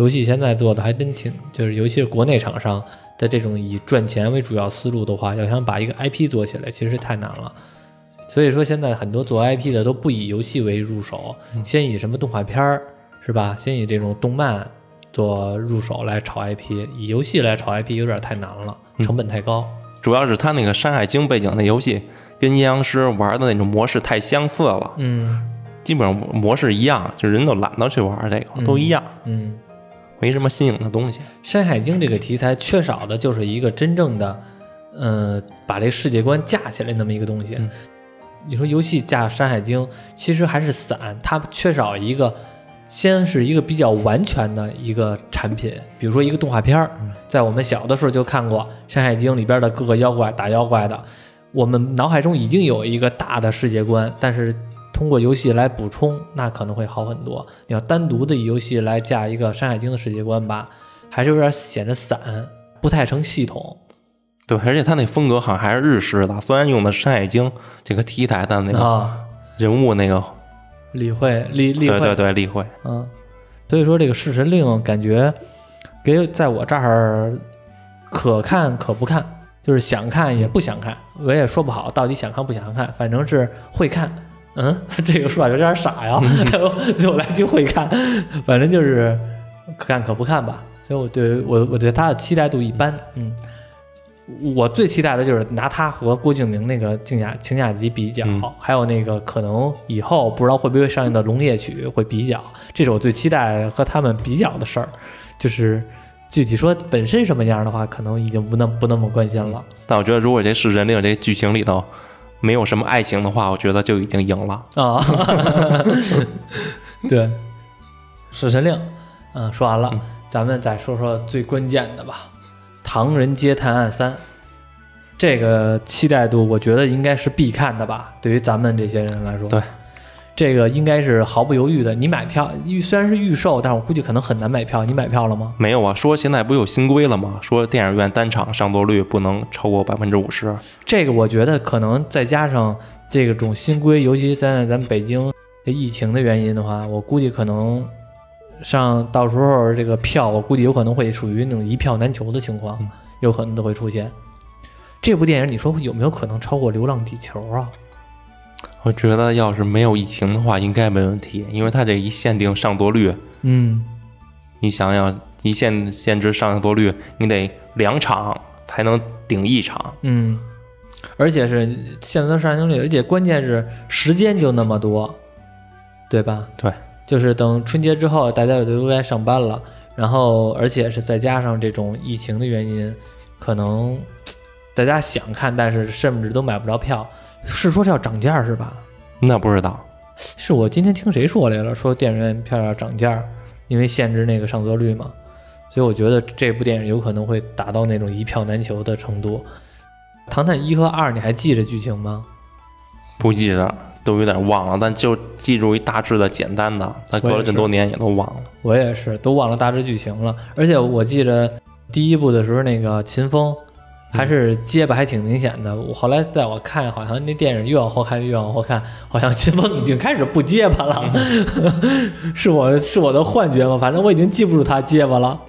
游戏现在做的还真挺，就是尤其是国内厂商的这种以赚钱为主要思路的话，要想把一个 IP 做起来，其实太难了。所以说现在很多做 IP 的都不以游戏为入手，先以什么动画片儿是吧？先以这种动漫做入手来炒 IP，以游戏来炒 IP 有点太难了，成本太高。主要是他那个《山海经》背景的游戏跟阴阳师玩的那种模式太相似了，嗯，基本上模式一样，就人都懒得去玩这个，都一样，嗯。没什么新颖的东西，《山海经》这个题材缺少的就是一个真正的，呃，把这世界观架起来那么一个东西。你说游戏架《山海经》，其实还是散，它缺少一个，先是一个比较完全的一个产品。比如说一个动画片儿，在我们小的时候就看过《山海经》里边的各个妖怪打妖怪的，我们脑海中已经有一个大的世界观，但是。通过游戏来补充，那可能会好很多。你要单独的游戏来架一个《山海经》的世界观吧，还是有点显得散，不太成系统。对，而且他那风格好像还是日式的，虽然用的《山海经》这个题材的那个人物那个例会，例例会，对对对，例会。嗯，所以说这个《弑神令》感觉给在我这儿可看可不看，就是想看也不想看，我也说不好到底想看不想看，反正是会看。嗯，*laughs* 这个说法有点傻呀。*laughs* 最后来句会看，反正就是可看可不看吧。所以我对我我对他的期待度一般。嗯，我最期待的就是拿他和郭敬明那个《静雅情雅集》比较，还有那个可能以后不知道会不会上映的《龙夜曲》会比较。这是我最期待和他们比较的事儿。就是具体说本身什么样的话，可能已经不那不那么关心了。但我觉得，如果这是人令这剧情里头。没有什么爱情的话，我觉得就已经赢了啊！*laughs* 对，死神令，嗯，说完了，咱们再说说最关键的吧，《唐人街探案三》，这个期待度，我觉得应该是必看的吧，对于咱们这些人来说。对。这个应该是毫不犹豫的。你买票预虽然是预售，但是我估计可能很难买票。你买票了吗？没有啊。说现在不有新规了吗？说电影院单场上座率不能超过百分之五十。这个我觉得可能再加上这种新规，尤其现在咱们北京疫情的原因的话，我估计可能上到时候这个票，我估计有可能会属于那种一票难求的情况，有可能都会出现。这部电影你说有没有可能超过《流浪地球》啊？我觉得要是没有疫情的话，应该没问题，因为它这一限定上座率，嗯，你想想，一限限制上座率，你得两场才能顶一场。嗯，而且是现在的上座率，而且关键是时间就那么多，对吧？对，就是等春节之后，大家也都该上班了，然后而且是再加上这种疫情的原因，可能大家想看，但是甚至都买不着票。是说是要涨价是吧？那不知道，是我今天听谁说来了？说电影院票要涨价，因为限制那个上座率嘛。所以我觉得这部电影有可能会达到那种一票难求的程度。《唐探一》和二，你还记着剧情吗？不记得，都有点忘了，但就记住一大致的简单的。但隔了这么多年也都忘了。我也是，都忘了大致剧情了。而且我记着第一部的时候，那个秦风。还是结巴还挺明显的。我后来在我看，好像那电影越往后看越往后看，好像秦风已经开始不结巴了。*laughs* 是我是我的幻觉吗？反正我已经记不住他结巴了。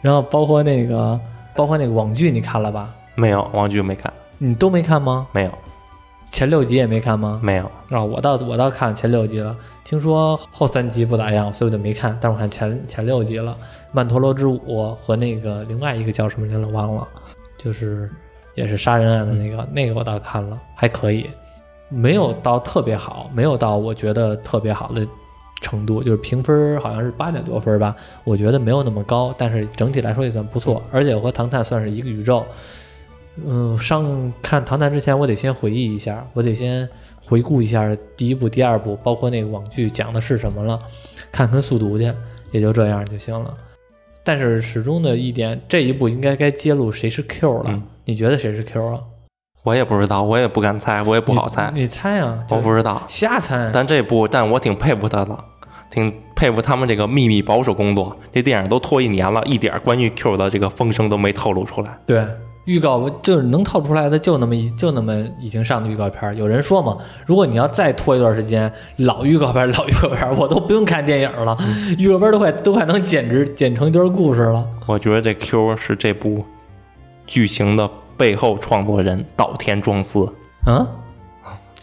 然后包括那个，包括那个网剧，你看了吧？没有，网剧没看。你都没看吗？没有。前六集也没看吗？没有。啊，我倒我倒看前六集了。听说后三集不咋样，所以我就没看。但是我看前前六集了，《曼陀罗之舞》和那个另外一个叫什么来了，忘了。就是也是杀人案的那个，那个我倒看了，还可以，没有到特别好，没有到我觉得特别好的程度，就是评分好像是八点多分吧，我觉得没有那么高，但是整体来说也算不错，而且我和唐探算是一个宇宙。嗯，上看唐探之前，我得先回忆一下，我得先回顾一下第一部、第二部，包括那个网剧讲的是什么了，看看速读去，也就这样就行了。但是始终的一点，这一步应该该揭露谁是 Q 了。你觉得谁是 Q 啊？我也不知道，我也不敢猜，我也不好猜。你猜啊？我不知道，瞎猜。但这部，但我挺佩服他的，挺佩服他们这个秘密保守工作。这电影都拖一年了，一点关于 Q 的这个风声都没透露出来。对。预告就是能套出来的，就那么一就那么已经上的预告片。有人说嘛，如果你要再拖一段时间，老预告片老预告片，我都不用看电影了，预告片都快都快能剪直剪成一段故事了。我觉得这 Q 是这部剧情的背后创作人岛田庄司。啊，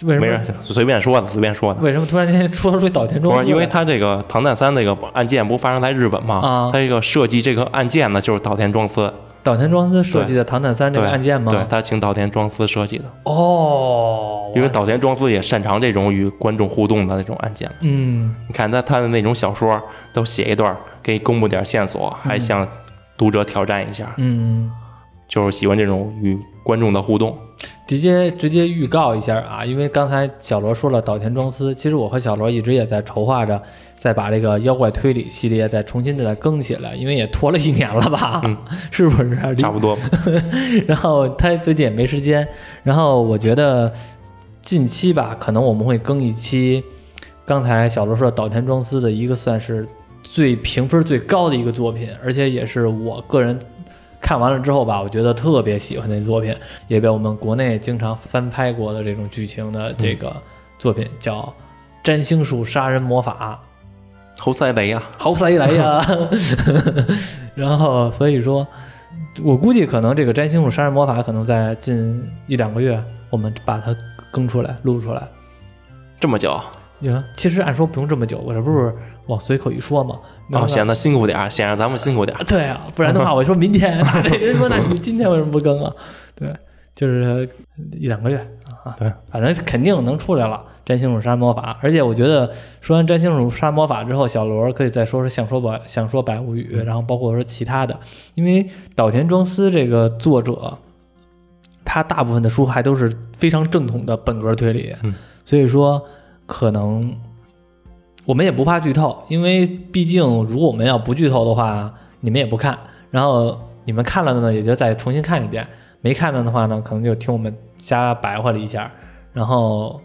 为什么？没事随便说的，随便说的。为什么突然间说出岛田庄司？因为他这个唐探三那个案件不发生在日本吗？啊，他这个设计这个案件呢，就是岛田庄司。岛田庄司设计的《唐探三》这个案件吗？对他请岛田庄司设计的哦，因为岛田庄司也擅长这种与观众互动的那种案件。嗯，你看他他的那种小说都写一段，给你公布点线索，还向读者挑战一下。嗯，就是喜欢这种与观众的互动。直接直接预告一下啊，因为刚才小罗说了岛田庄司，其实我和小罗一直也在筹划着，再把这个妖怪推理系列再重新的再更起来，因为也拖了一年了吧，是不是？差不多。*laughs* 然后他最近也没时间，然后我觉得近期吧，可能我们会更一期，刚才小罗说岛田庄司的一个算是最评分最高的一个作品，而且也是我个人。看完了之后吧，我觉得特别喜欢那作品，也被我们国内经常翻拍过的这种剧情的这个作品，叫《占星术杀人魔法》。*laughs* 好塞雷呀，好塞雷呀！然后所以说，我估计可能这个《占星术杀人魔法》可能在近一两个月，我们把它更出来录出来。这么久？你看，其实按说不用这么久，我这不是。往随口一说嘛，哦，显得辛苦点儿，显得咱们辛苦点儿。对啊，不然的话，我说明天，*laughs* 人说那你今天为什么不更啊？对，就是一两个月啊，对，反正肯定能出来了。占星术杀魔法，而且我觉得说完占星术杀魔法之后，小罗可以再说说想说百想说百物语，然后包括说其他的，因为岛田庄司这个作者，他大部分的书还都是非常正统的本格推理，所以说可能。我们也不怕剧透，因为毕竟如果我们要不剧透的话，你们也不看。然后你们看了的呢，也就再重新看一遍；没看的的话呢，可能就听我们瞎白话了一下。然后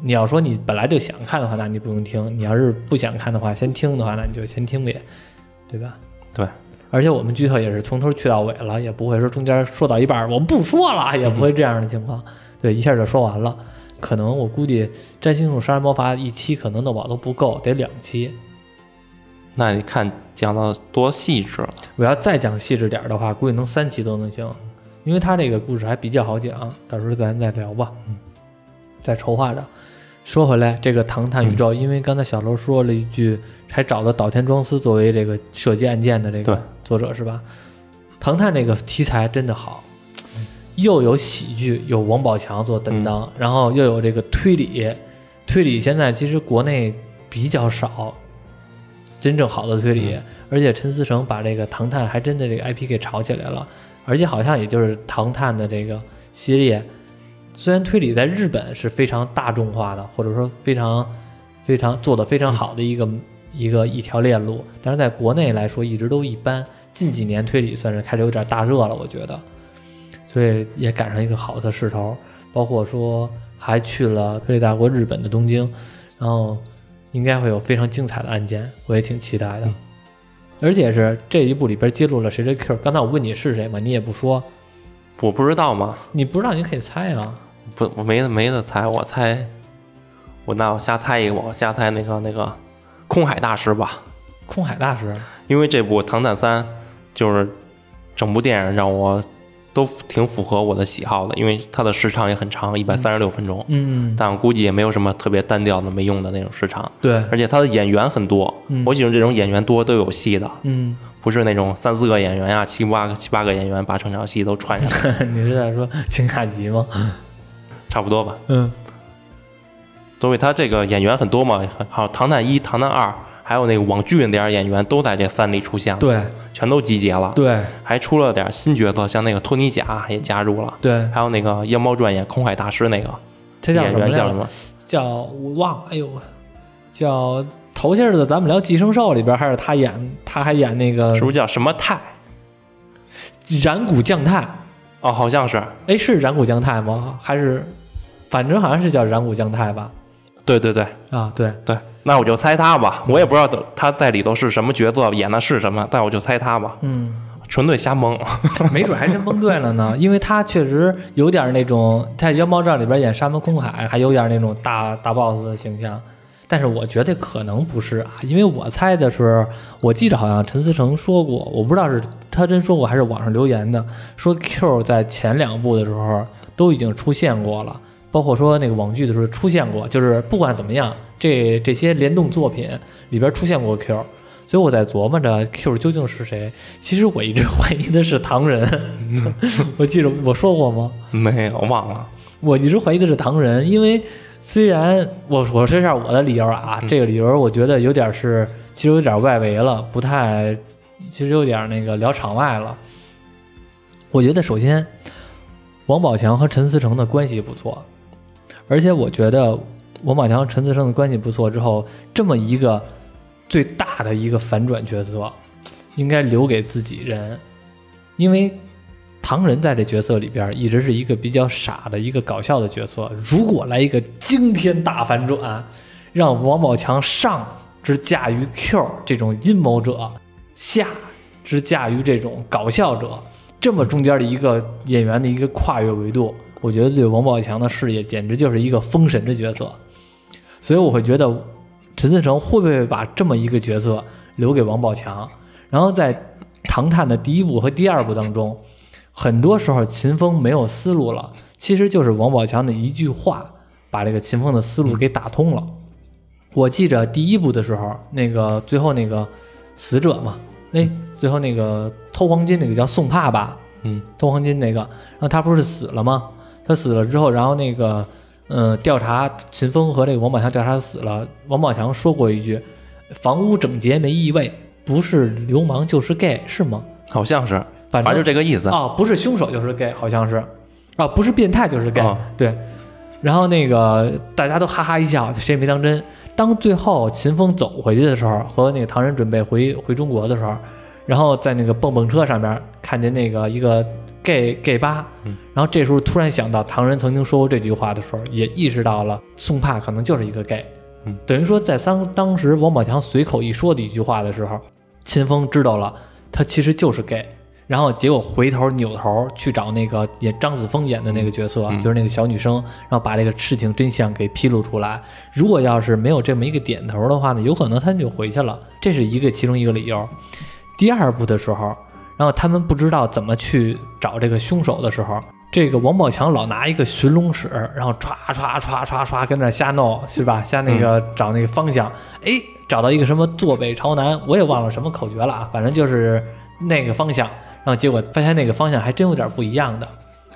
你要说你本来就想看的话，那你不用听；你要是不想看的话，先听的话，那你就先听呗，对吧？对。而且我们剧透也是从头去到尾了，也不会说中间说到一半我不说了，也不会这样的情况。对，一下就说完了。可能我估计《占星术杀人魔法》一期可能的网都不够，得两期。那你看讲的多细致了。我要再讲细致点的话，估计能三期都能行，因为他这个故事还比较好讲。到时候咱再聊吧。嗯，再筹划着。说回来，这个《唐探宇宙》，因为刚才小楼说了一句，还找了岛田庄司作为这个设计案件的这个作者是吧？《唐探》这个题材真的好，又有喜剧，有王宝强做担当，然后又有这个推理，推理现在其实国内比较少，真正好的推理，而且陈思诚把这个《唐探》还真的这个 IP 给炒起来了，而且好像也就是《唐探》的这个系列，虽然推理在日本是非常大众化的，或者说非常非常做的非常好的一个、一个一条链路，但是在国内来说一直都一般。近几年推理算是开始有点大热了，我觉得，所以也赶上一个好的势头。包括说还去了推理大国日本的东京，然后应该会有非常精彩的案件，我也挺期待的。而且是这一部里边揭露了谁谁 Q。刚才我问你是谁嘛，你也不说，我不知道吗？你不知道你可以猜啊。不，我没没得猜，我猜，我那我瞎猜一个，我瞎猜那个那个空海大师吧，空海大师，因为这部《唐探三》就是整部电影让我都挺符合我的喜好的，因为它的时长也很长，一百三十六分钟，嗯，但我估计也没有什么特别单调的没用的那种时长，对，而且它的演员很多，嗯。我喜欢这种演员多都有戏的，嗯，不是那种三四个演员呀、七八个七八个演员把整场戏都串上。来，*laughs* 你是在说秦卡吉吗？*laughs* 差不多吧。嗯。所以他这个演员很多嘛，还有《唐探一》《唐探二》，还有那个网剧那点儿演员都在这三里出现了，对全都集结了。对还出了点新角色，像那个托尼贾也加入了，对，还有那个《妖猫传》演空海大师那个他叫演？员叫什么？叫我忘了，哎呦，叫头些日子咱们聊《寄生兽》里边还是他演，他还演那个是不是叫什么泰？染谷将太。哦，好像是。哎，是染谷将太吗？还是反正好像是叫染谷将太吧？对对对啊，对，对，那我就猜他吧。我也不知道他在里头是什么角色，演的是什么，但我就猜他吧，嗯，纯粹瞎蒙。*laughs* 没准还真蒙对了呢，*laughs* 因为他确实有点那种在《妖猫传》里边演沙门空海，还有点那种大大 boss 的形象。但是我觉得可能不是啊，因为我猜的时候，我记得好像陈思诚说过，我不知道是他真说过还是网上留言的，说 Q 在前两部的时候都已经出现过了，包括说那个网剧的时候出现过，就是不管怎么样，这这些联动作品里边出现过 Q，所以我在琢磨着 Q 究竟是谁。其实我一直怀疑的是唐人，*laughs* 我记得我说过吗？没有，忘了。我一直怀疑的是唐人，因为虽然我我说一下我的理由啊，这个理由我觉得有点是，其实有点外围了，不太，其实有点那个聊场外了。我觉得首先，王宝强和陈思诚的关系不错，而且我觉得王宝强陈思诚的关系不错之后，这么一个最大的一个反转角色，应该留给自己人，因为唐人在这角色里边一直是一个比较傻的一个搞笑的角色。如果来一个惊天大反转，让王宝强上之驾驭 Q 这种阴谋者，下之驾驭这种搞笑者，这么中间的一个演员的一个跨越维度，我觉得对王宝强的事业简直就是一个封神的角色。所以我会觉得陈思诚会不会把这么一个角色留给王宝强？然后在《唐探》的第一部和第二部当中，很多时候秦风没有思路了，其实就是王宝强的一句话把这个秦风的思路给打通了。我记着第一部的时候，那个最后那个死者嘛，哎，最后那个偷黄金那个叫宋帕吧，嗯，偷黄金那个，然后他不是死了吗？他死了之后，然后那个，嗯，调查秦风和这个王宝强调查死了。王宝强说过一句：“房屋整洁没异味，不是流氓就是 gay，是吗好像是，？”反反正就这个意思。哦，不是凶手就是 gay，好像是，啊，不是变态就是 gay，、哦对。然后那个大家都哈哈一笑，谁也没当真。当最后秦风走回去的时候，和那个唐人准备回回中国的时候，然后在那个蹦蹦车上面看见那个一个 gay gay 吧，嗯然后这时候突然想到唐人曾经说过这句话的时候，也意识到了宋帕可能就是一个 gay，嗯等于说在当当时王宝强随口一说的一句话的时候，秦风知道了他其实就是 gay。然后结果回头扭头去找那个演张子枫演的那个角色，嗯就是那个小女生，然后把这个事情真相给披露出来。如果要是没有这么一个点头的话呢，有可能他就回去了，这是一个其中一个理由。第二部的时候，然后他们不知道怎么去找这个凶手的时候，这个王宝强老拿一个寻龙尺，然后歘歘歘歘歘跟那瞎弄，是吧？瞎那个找那个方向，哎，找到一个什么坐北朝南，我也忘了什么口诀了啊，反正就是那个方向。然后结果发现那个方向还真有点不一样的。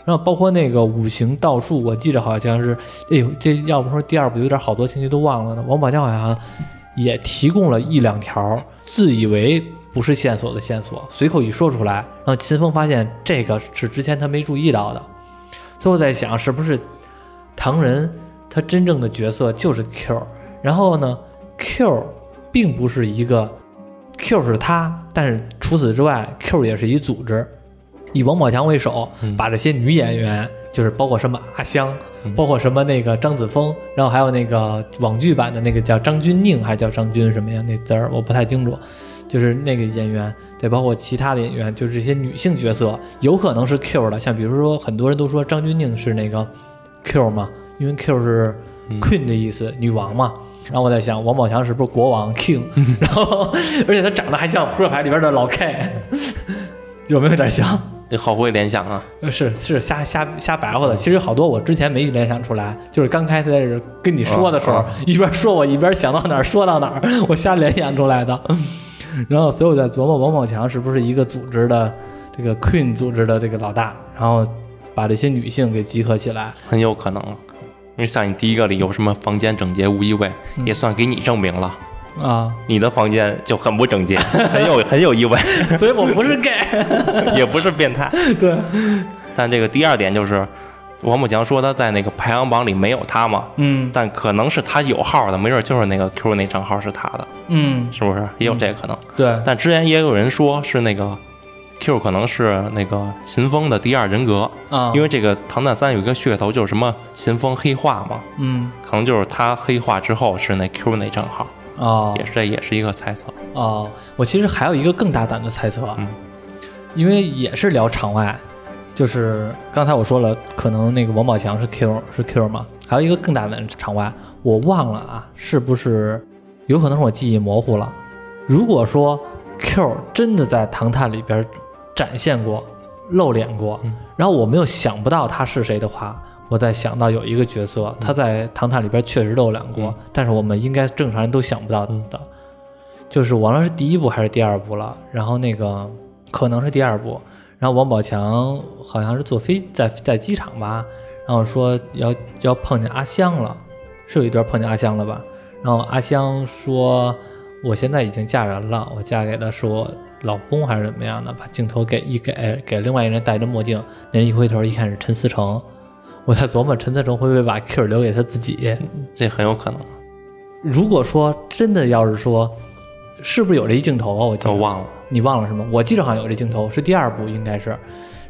然后包括那个五行道术，我记得好像是，哎呦，这要不说第二部有点好多情节都忘了呢。王宝强好像也提供了一两条自以为不是线索的线索，随口一说出来，然后秦风发现这个是之前他没注意到的。所以我在想，是不是唐人他真正的角色就是 Q？然后呢，Q 并不是一个 Q 是他，但是除此之外，Q 也是一组织。以王宝强为首，把这些女演员，就是包括什么阿香，包括什么那个张子枫，然后还有那个网剧版的那个叫张钧甯，还是叫张钧什么呀？那字儿我不太清楚。就是那个演员，再包括其他的演员，就是这些女性角色，有可能是 Q 的。像比如说，很多人都说张钧甯是那个 Q 嘛，因为 Q 是 Queen 的意思，女王嘛。然后我在想，王宝强是不是国王 King？*laughs* 然后，而且他长得还像扑克牌里边的老 K，*laughs* 有没有点像？你好会联想啊！是是瞎瞎瞎白话的，其实好多我之前没联想出来，就是刚开始跟你说的时候，一边说我一边想到哪儿说到哪儿，我瞎联想出来的。然后，所以我在琢磨王宝强是不是一个组织的这个 Queen 组织的这个老大，然后把这些女性给集合起来，很有可能。因为像你第一个理由什么房间整洁无异味，也算给你证明了。啊，你的房间就很不整洁，*laughs* 很有很有异味，所以我不是 gay，*laughs* 也不是变态。对，但这个第二点就是，王宝强说他在那个排行榜里没有他嘛，嗯，但可能是他有号的，没准就是那个 Q 那账号是他的，嗯，是不是？也有这个可能？对，但之前也有人说是那个 Q 可能是那个秦风的第二人格啊，因为这个唐探三有一个噱头就是什么秦风黑化嘛，嗯，可能就是他黑化之后是那 Q 那账号。哦，也是，这也是一个猜测。哦，我其实还有一个更大胆的猜测，嗯，因为也是聊场外，就是刚才我说了，可能那个王宝强是 Q 是 Q 嘛，还有一个更大胆的场外，我忘了啊，是不是有可能是我记忆模糊了？如果说 Q 真的在《唐探》里边展现过、露脸过，然后我没有想不到他是谁的话。我在想到有一个角色，他在《唐探》里边确实露脸过，但是我们应该正常人都想不到的，就是忘了是第一部还是第二部了。然后那个可能是第二部，然后王宝强好像是坐飞在在机场吧，然后说要要碰见阿香了，是有一段碰见阿香了吧？然后阿香说：“我现在已经嫁人了，我嫁给的是我老公还是怎么样的？”把镜头给一给给另外一人戴着墨镜，那人一回头一看是陈思成。我在琢磨陈思成会不会把 Q 留给他自己，这很有可能。如果说真的要是说，是不是有这一镜头啊？我记得我忘了，你忘了是吗？我记得好像有这镜头，是第二部应该是。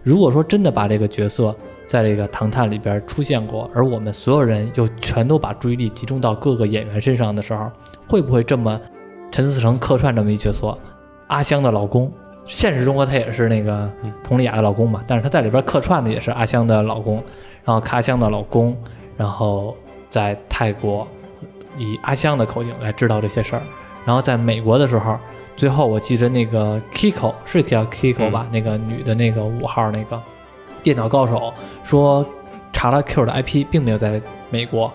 如果说真的把这个角色在这个《唐探》里边出现过，而我们所有人又全都把注意力集中到各个演员身上的时候，会不会这么陈思诚客串这么一角色？阿香的老公，现实中国他也是那个佟丽娅的老公嘛，但是他在里边客串的也是阿香的老公。然后卡香的老公，然后在泰国以阿香的口音来知道这些事儿。然后在美国的时候，最后我记着那个 Kiko 是叫 Kiko 吧，那个女的那个五号那个电脑高手说查了 Q 的 IP 并没有在美国。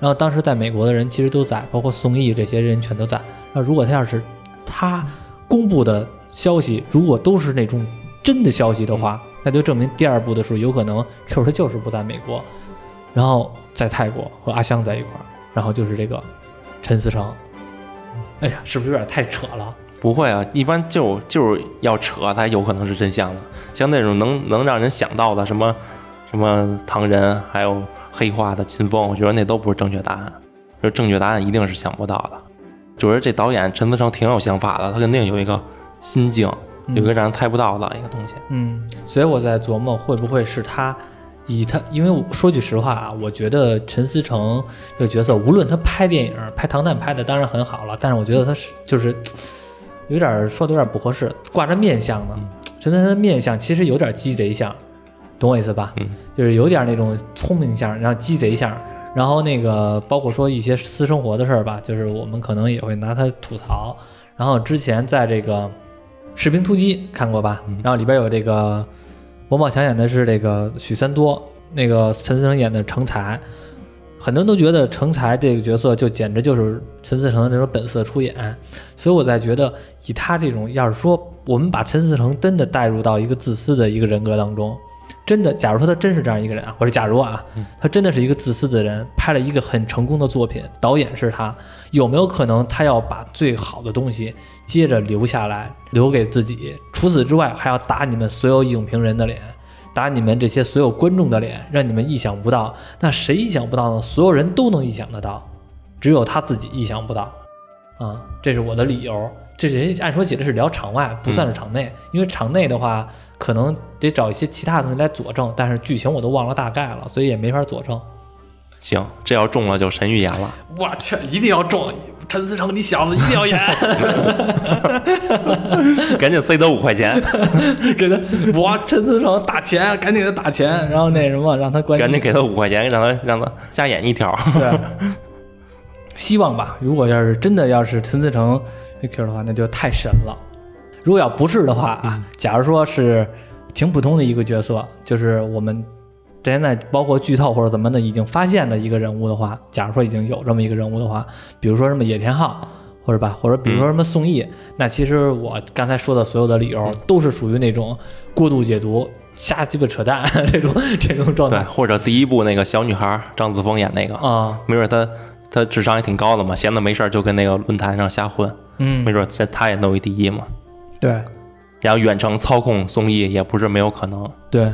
然后当时在美国的人其实都在，包括宋轶这些人全都在。那如果他要是他公布的消息，如果都是那种真的消息的话。那就证明第二部的时候，有可能 Q 他就是不在美国，然后在泰国和阿香在一块儿，然后就是这个陈思诚。哎呀，是不是有点太扯了？不会啊，一般就就是要扯才有可能是真相的。像那种能能让人想到的什么什么唐人，还有黑化的秦风，我觉得那都不是正确答案。就正确答案一定是想不到的。就是这导演陈思诚挺有想法的，他肯定有一个心境。有一个让人猜不到的一个东西，嗯，所以我在琢磨会不会是他以他，因为我说句实话啊，我觉得陈思诚这个角色，无论他拍电影拍唐探拍的当然很好了，但是我觉得他是就是 *tsk* 有点说的有点不合适，挂着面相呢，陈思诚的面相其实有点鸡贼相，懂我意思吧？嗯，就是有点那种聪明相，然后鸡贼相，然后那个包括说一些私生活的事儿吧，就是我们可能也会拿他吐槽，然后之前在这个。士兵突击看过吧？然后里边有这个王宝强演的是这个许三多，那个陈思诚演的成才。很多人都觉得成才这个角色就简直就是陈思诚那种本色出演，所以我在觉得以他这种，要是说我们把陈思诚真的带入到一个自私的一个人格当中，真的，假如说他真是这样一个人啊，或者假如啊，他真的是一个自私的人，拍了一个很成功的作品，导演是他，有没有可能他要把最好的东西接着留下来，留给自己？除此之外，还要打你们所有影评人的脸？打你们这些所有观众的脸，让你们意想不到。那谁意想不到呢？所有人都能意想得到，只有他自己意想不到。啊，这是我的理由。这人按说起来是聊场外，不算是场内，因为场内的话可能得找一些其他东西来佐证，但是剧情我都忘了大概了，所以也没法佐证。行，这要中了就神预言了。我去，一定要中！陈思诚，你小子一定要演！*laughs* 赶紧塞他五块钱，*laughs* 给他我陈思诚打钱，赶紧给他打钱，然后那什么让他关。赶紧给他五块钱，让他让他加演一条。对，*laughs* 希望吧。如果要是真的要是陈思诚这 Q 的话，那就太神了。如果要不是的话啊，假如说是挺普通的一个角色，就是我们。现在包括剧透或者怎么的，已经发现的一个人物的话，假如说已经有这么一个人物的话，比如说什么野田昊，或者吧，或者比如说什么宋轶，那其实我刚才说的所有的理由都是属于那种过度解读、瞎鸡巴扯淡 *laughs* 这种这种状态。对，或者第一部那个小女孩张子枫演那个啊，没准她她智商也挺高的嘛，闲的没事就跟那个论坛上瞎混，嗯，没准这他也弄一第一嘛。对，然后远程操控宋轶也不是没有可能。对，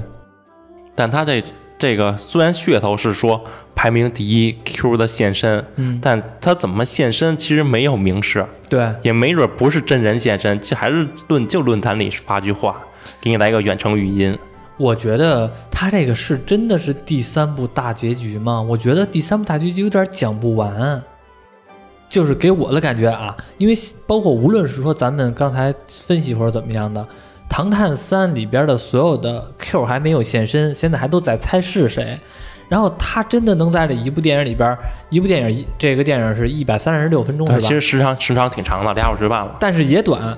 但他这。这个虽然噱头是说排名第一 Q 的现身，嗯，但他怎么现身其实没有明示，对，也没准不是真人现身，这还是论就论坛里发句话，给你来个远程语音。我觉得他这个是真的是第三部大结局吗？我觉得第三部大结局有点讲不完，就是给我的感觉啊，因为包括无论是说咱们刚才分析或者怎么样的。《唐探三》里边的所有的 Q 还没有现身，现在还都在猜是谁。然后他真的能在这一部电影里边，一部电影一这个电影是一百三十六分钟，是吧？其实时长时长挺长的，俩小时半了。但是也短。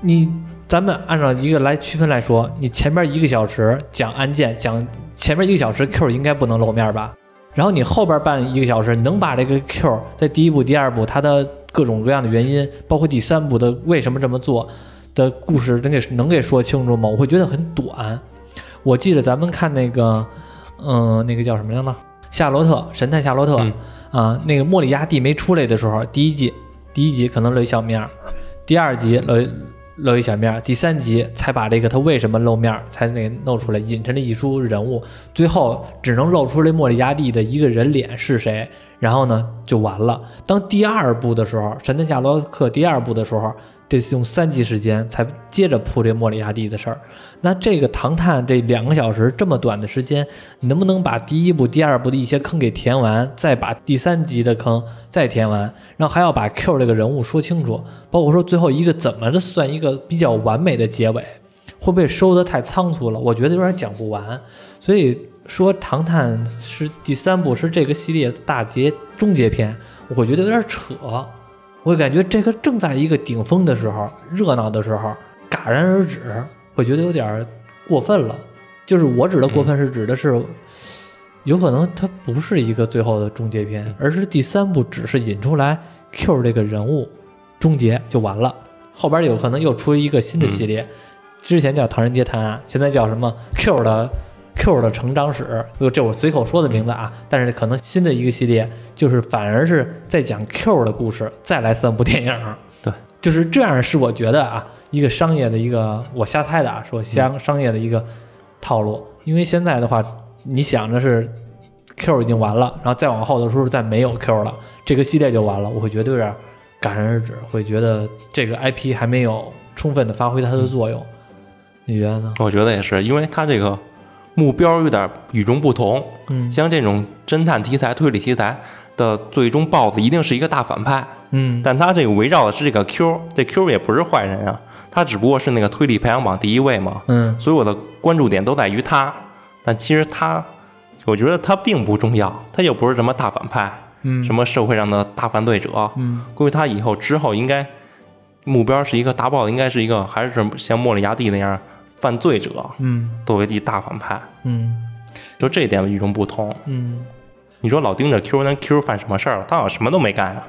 你咱们按照一个来区分来说，你前面一个小时讲案件，讲前面一个小时 Q 应该不能露面吧？然后你后边半一个小时，能把这个 Q 在第一部、第二部它的各种各样的原因，包括第三部的为什么这么做？的故事能给能给说清楚吗？我会觉得很短。我记得咱们看那个，嗯，那个叫什么来着？《夏洛特神探夏洛特》啊，那个莫里亚蒂没出来的时候，第一季第一集可能露一小面儿，第二集露露一小面，第三集才把这个他为什么露面才那弄出来，引陈了一出人物，最后只能露出来莫里亚蒂的一个人脸是谁，然后呢就完了。当第二部的时候，《神探夏洛克》第二部的时候。得用三集时间才接着铺这莫里亚蒂的事儿，那这个唐探这两个小时这么短的时间，能不能把第一部、第二部的一些坑给填完，再把第三集的坑再填完，然后还要把 Q 这个人物说清楚，包括说最后一个怎么着算一个比较完美的结尾，会不会收的太仓促了？我觉得有点讲不完，所以说唐探是第三部是这个系列大结终结篇，我觉得有点扯。我感觉这个正在一个顶峰的时候，热闹的时候戛然而止，会觉得有点过分了。就是我指的过分是指的是，有可能它不是一个最后的终结篇，而是第三部只是引出来 Q 这个人物，终结就完了。后边有可能又出一个新的系列，之前叫《唐人街探案》，现在叫什么 Q 的。Q 的成长史，这我随口说的名字啊，但是可能新的一个系列就是反而是在讲 Q 的故事，再来三部电影，*laughs* 对，就是这样，是我觉得啊，一个商业的一个我瞎猜的啊，说商商业的一个套路，因为现在的话，你想着是 Q 已经完了，然后再往后的时候再没有 Q 了，这个系列就完了，我会觉得有点戛然而止，会觉得这个 IP 还没有充分的发挥它的作用，你觉得呢？我觉得也是，因为它这个。目标有点与众不同，嗯，像这种侦探题材、推理题材的最终 BOSS 一定是一个大反派，嗯，但他这个围绕的是这个 Q，这 Q 也不是坏人啊，他只不过是那个推理排行榜第一位嘛，嗯，所以我的关注点都在于他，但其实他，我觉得他并不重要，他又不是什么大反派，嗯，什么社会上的大犯罪者，嗯，估计他以后之后应该目标是一个大 BOSS，应该是一个还是像莫里亚蒂那样。犯罪者嗯作为一大反派，嗯就这一点与众不同。嗯，你说老盯着 Q，那 Q 犯什么事儿了？他好像什么都没干啊，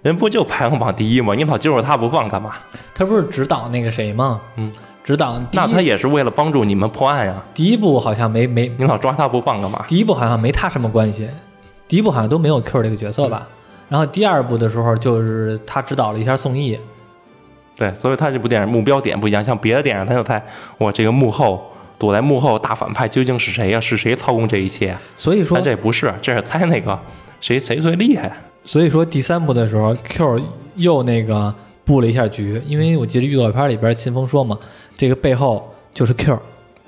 人不就排行榜第一吗？你老揪着他不放干嘛？他不是指导那个谁吗？嗯，指导那他也是为了帮助你们破案呀，第一部好像没没你老抓他不放干嘛？第一部好像没他什么关系，第一部好像都没有 Q 这个角色吧。然后第二部的时候，就是他指导了一下宋轶，对，所以他这部电影目标点不一样，像别的电影他就猜我这个幕后躲在幕后大反派究竟是谁呀、是谁操控这一切？所以说但这不是，这是猜那个谁谁最厉害。所以说第三部的时候，Q 又那个布了一下局，因为我记得预告片里边秦风说嘛，这个背后就是 Q，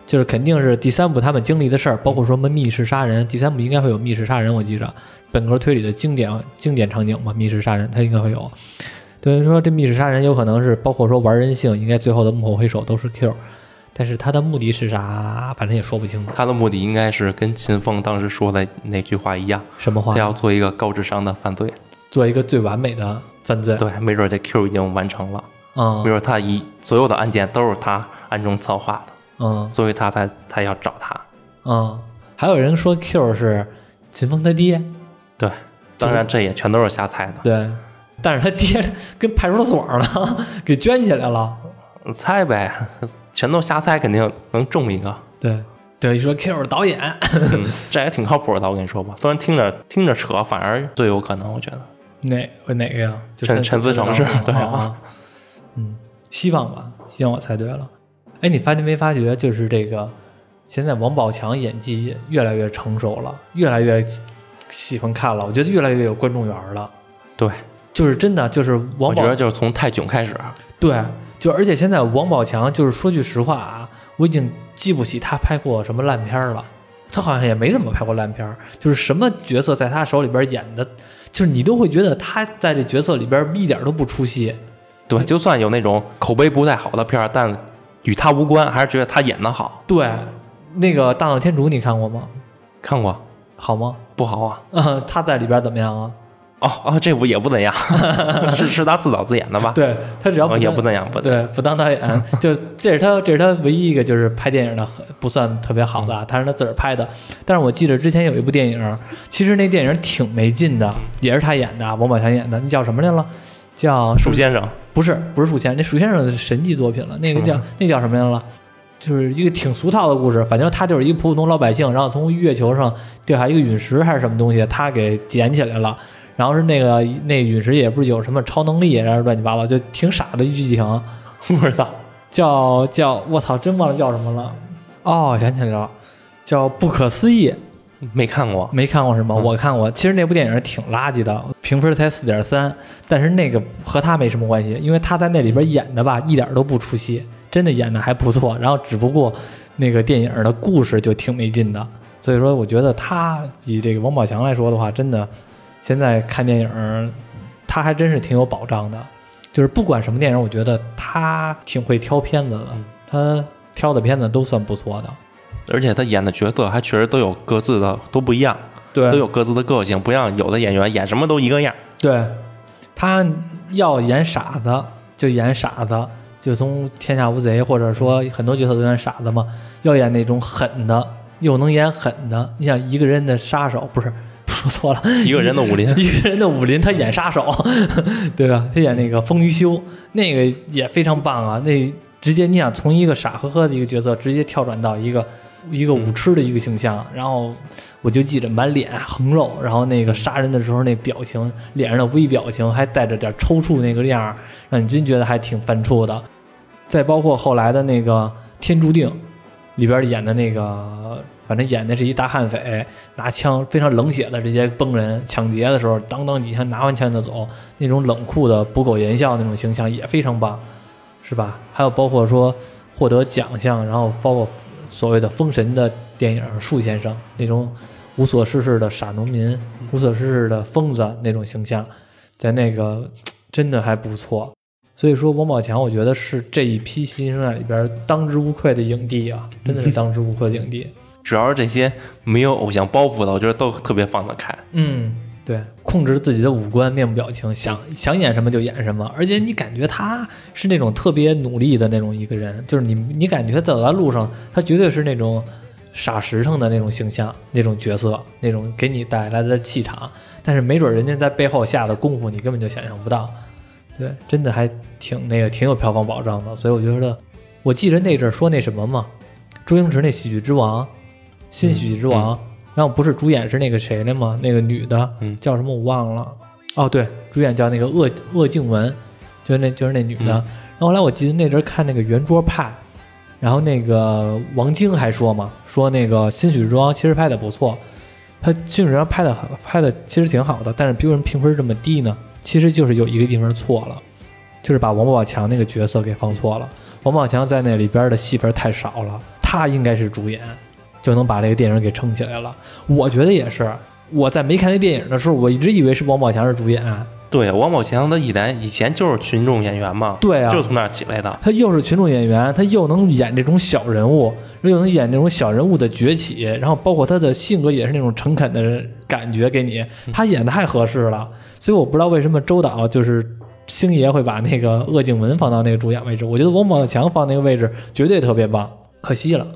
就是肯定是第三部他们经历的事儿，包括说什么密室杀人，第三部应该会有密室杀人，我记着本格推理的经典经典场景嘛，密室杀人它应该会有。等于说这密室杀人有可能是包括说玩人性，应该最后的幕后黑手都是 Q，但是他的目的是啥，反正也说不清楚。他的目的应该是跟秦风当时说的那句话一样，什么话他？要做一个高智商的犯罪。做一个最完美的犯罪。对，没准这 Q 已经完成了，嗯没准他一所有的案件都是他暗中策划的，嗯所以他才才要找他。嗯，还有人说 Q 是秦风他爹，对，当然这也全都是瞎猜的。对，但是他爹跟派出所呢 *laughs* 给圈起来了。猜呗，全都瞎猜，肯定能中一个。对，等于说 Q 是导演。嗯，*laughs* 这也挺靠谱的，我跟你说吧。虽然听着听着扯，反而最有可能，我觉得。哪哪个呀？就陈陈思诚是对啊啊。嗯，希望吧，希望我猜对了。哎，你发觉没发觉，就是这个，现在王宝强演技越来越成熟了，越来越喜欢看了，我觉得越来越有观众缘了。对，就是真的，就是王宝我觉得就是从泰囧开始，对，就而且现在王宝强就是说句实话啊，我已经记不起他拍过什么烂片了，他好像也没怎么拍过烂片儿，就是什么角色在他手里边演的，就是你都会觉得他在这角色里边一点都不出戏。对，就算有那种口碑不太好的片儿，但与他无关，还是觉得他演的好。对，那个大闹天竺你看过吗？看过好吗？不好啊？嗯，*laughs* 他在里边怎么样啊？哦哦，这部也不怎样，*laughs* 是是他自导自演的吧？对他只要哦，也不怎样，不对不当导演，就这是他这是他唯一一个就是拍电影的不算特别好的，啊，他是他自个儿拍的。但是我记得之前有一部电影，其实那电影挺没劲的，也是他演的，王宝强演的，那叫什么来了？叫鼠先生，不是不是鼠先生，那鼠先生的神级作品了，那个叫那叫什么来了？就是一个挺俗套的故事，反正他就是一个普普通老百姓，然后从月球上掉下一个陨石还是什么东西，他给捡起来了。然后是那个那陨石也不是有什么超能力，然后乱七八糟，就挺傻的剧情。*laughs* 不知道。叫叫我操，真忘了叫什么了。哦，想起来了，叫不可思议。没看过，没看过是吗？嗯我看过。其实那部电影挺垃圾的，评分才四点三。但是那个和他没什么关系，因为他在那里边演的吧，一点都不出戏，真的演的还不错。然后只不过那个电影的故事就挺没劲的。所以说，我觉得他以这个王宝强来说的话，真的现在看电影，他还真是挺有保障的。就是不管什么电影，我觉得他挺会挑片子的，他挑的片子都算不错的。而且他演的角色还确实都有各自的都不一样，对都有各自的个性，不像有的演员演什么都一个样。对，他要演傻子就演傻子，就从《天下无贼》或者说很多角色都演傻子嘛。要演那种狠的，又能演狠的。你想一个人的杀手，不是说错了，一个人的武林 *laughs* 一个人的武林，他演杀手，*laughs* 对吧？他演那个风雨修，那个也非常棒啊。那直接你想从一个傻呵呵的一个角色，直接跳转到一个一个武痴的一个形象，然后我就记着满脸横肉，然后那个杀人的时候那表情，脸上的微表情还带着点抽搐那个样儿，让你真觉得还挺犯怵的。再包括后来的那个《天注定》里边演的那个，反正演的是一大悍匪，拿枪非常冷血的直接崩人，抢劫的时候当当几枪拿完枪就走，那种冷酷的不苟言笑那种形象也非常棒，是吧？还有包括说获得奖项，然后包括所谓的封神的电影《树先生》那种无所事事的傻农民、无所事事的疯子那种形象，在那个真的还不错。所以说，王宝强我觉得是这一批新生代里边当之无愧的影帝啊，真的是当之无愧的影帝。*laughs* 只要是这些没有偶像包袱的，我觉得都特别放得开。嗯，对，控制自己的五官、面部表情，想想演什么就演什么，而且你感觉他是那种特别努力的那种一个人，就是你你感觉走在路上，他绝对是那种傻实诚的那种形象、那种角色、那种给你带来的气场，但是没准人家在背后下的功夫，你根本就想象不到。对，真的还挺那个，挺有票房保障的，所以我觉得，我记得那阵儿说那什么嘛，周星驰那《喜剧之王》，新喜剧之王，然后不是主演是那个谁的吗？那个女的，嗯叫什么我忘了。哦，对，主演叫那个鄂鄂靖文，就是那就是那女的。嗯然后后来我记得那阵儿看那个圆桌派，然后那个王晶还说嘛，说那个新喜剧之王其实拍的不错，他新喜剧之王拍的拍的其实挺好的，但是为什么评分这么低呢？其实就是有一个地方错了，就是把王宝强那个角色给放错了。王宝强在那里边的戏份太少了，他应该是主演，就能把这个电影给撑起来了。我觉得也是，我在没看那电影的时候，我一直以为是王宝强是主演。对，王宝强他以前以前就是群众演员嘛，对啊，就是从那儿起来的。他又是群众演员，他又能演这种小人物，又能演这种小人物的崛起，然后包括他的性格也是那种诚恳的感觉给你，他演的太合适了。所以我不知道为什么周导就是星爷会把那个鄂靖文放到那个主演位置，我觉得王宝强放那个位置绝对特别棒，可惜了。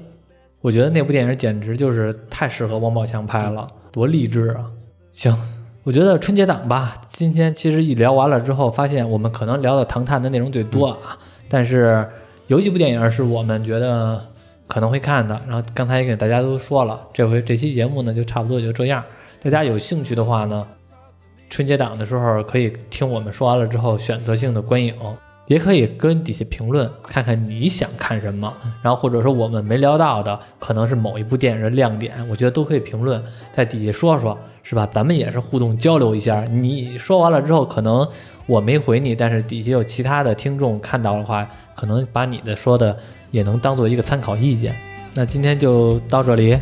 我觉得那部电影简直就是太适合王宝强拍了，多励志啊！行，我觉得春节档吧，今天其实一聊完了之后，发现我们可能聊的《唐探》的内容最多啊，但是有几部电影是我们觉得可能会看的，然后刚才也给大家都说了，这回这期节目呢就差不多也就这样。大家有兴趣的话呢，春节档的时候可以听我们说完了之后选择性的观影，也可以跟底下评论看看你想看什么，然后或者说我们没聊到的，可能是某一部电影的亮点，我觉得都可以评论在底下说说，是吧？咱们也是互动交流一下。你说完了之后，可能我没回你，但是底下有其他的听众看到的话，可能把你的说的也能当做一个参考意见。那今天就到这里，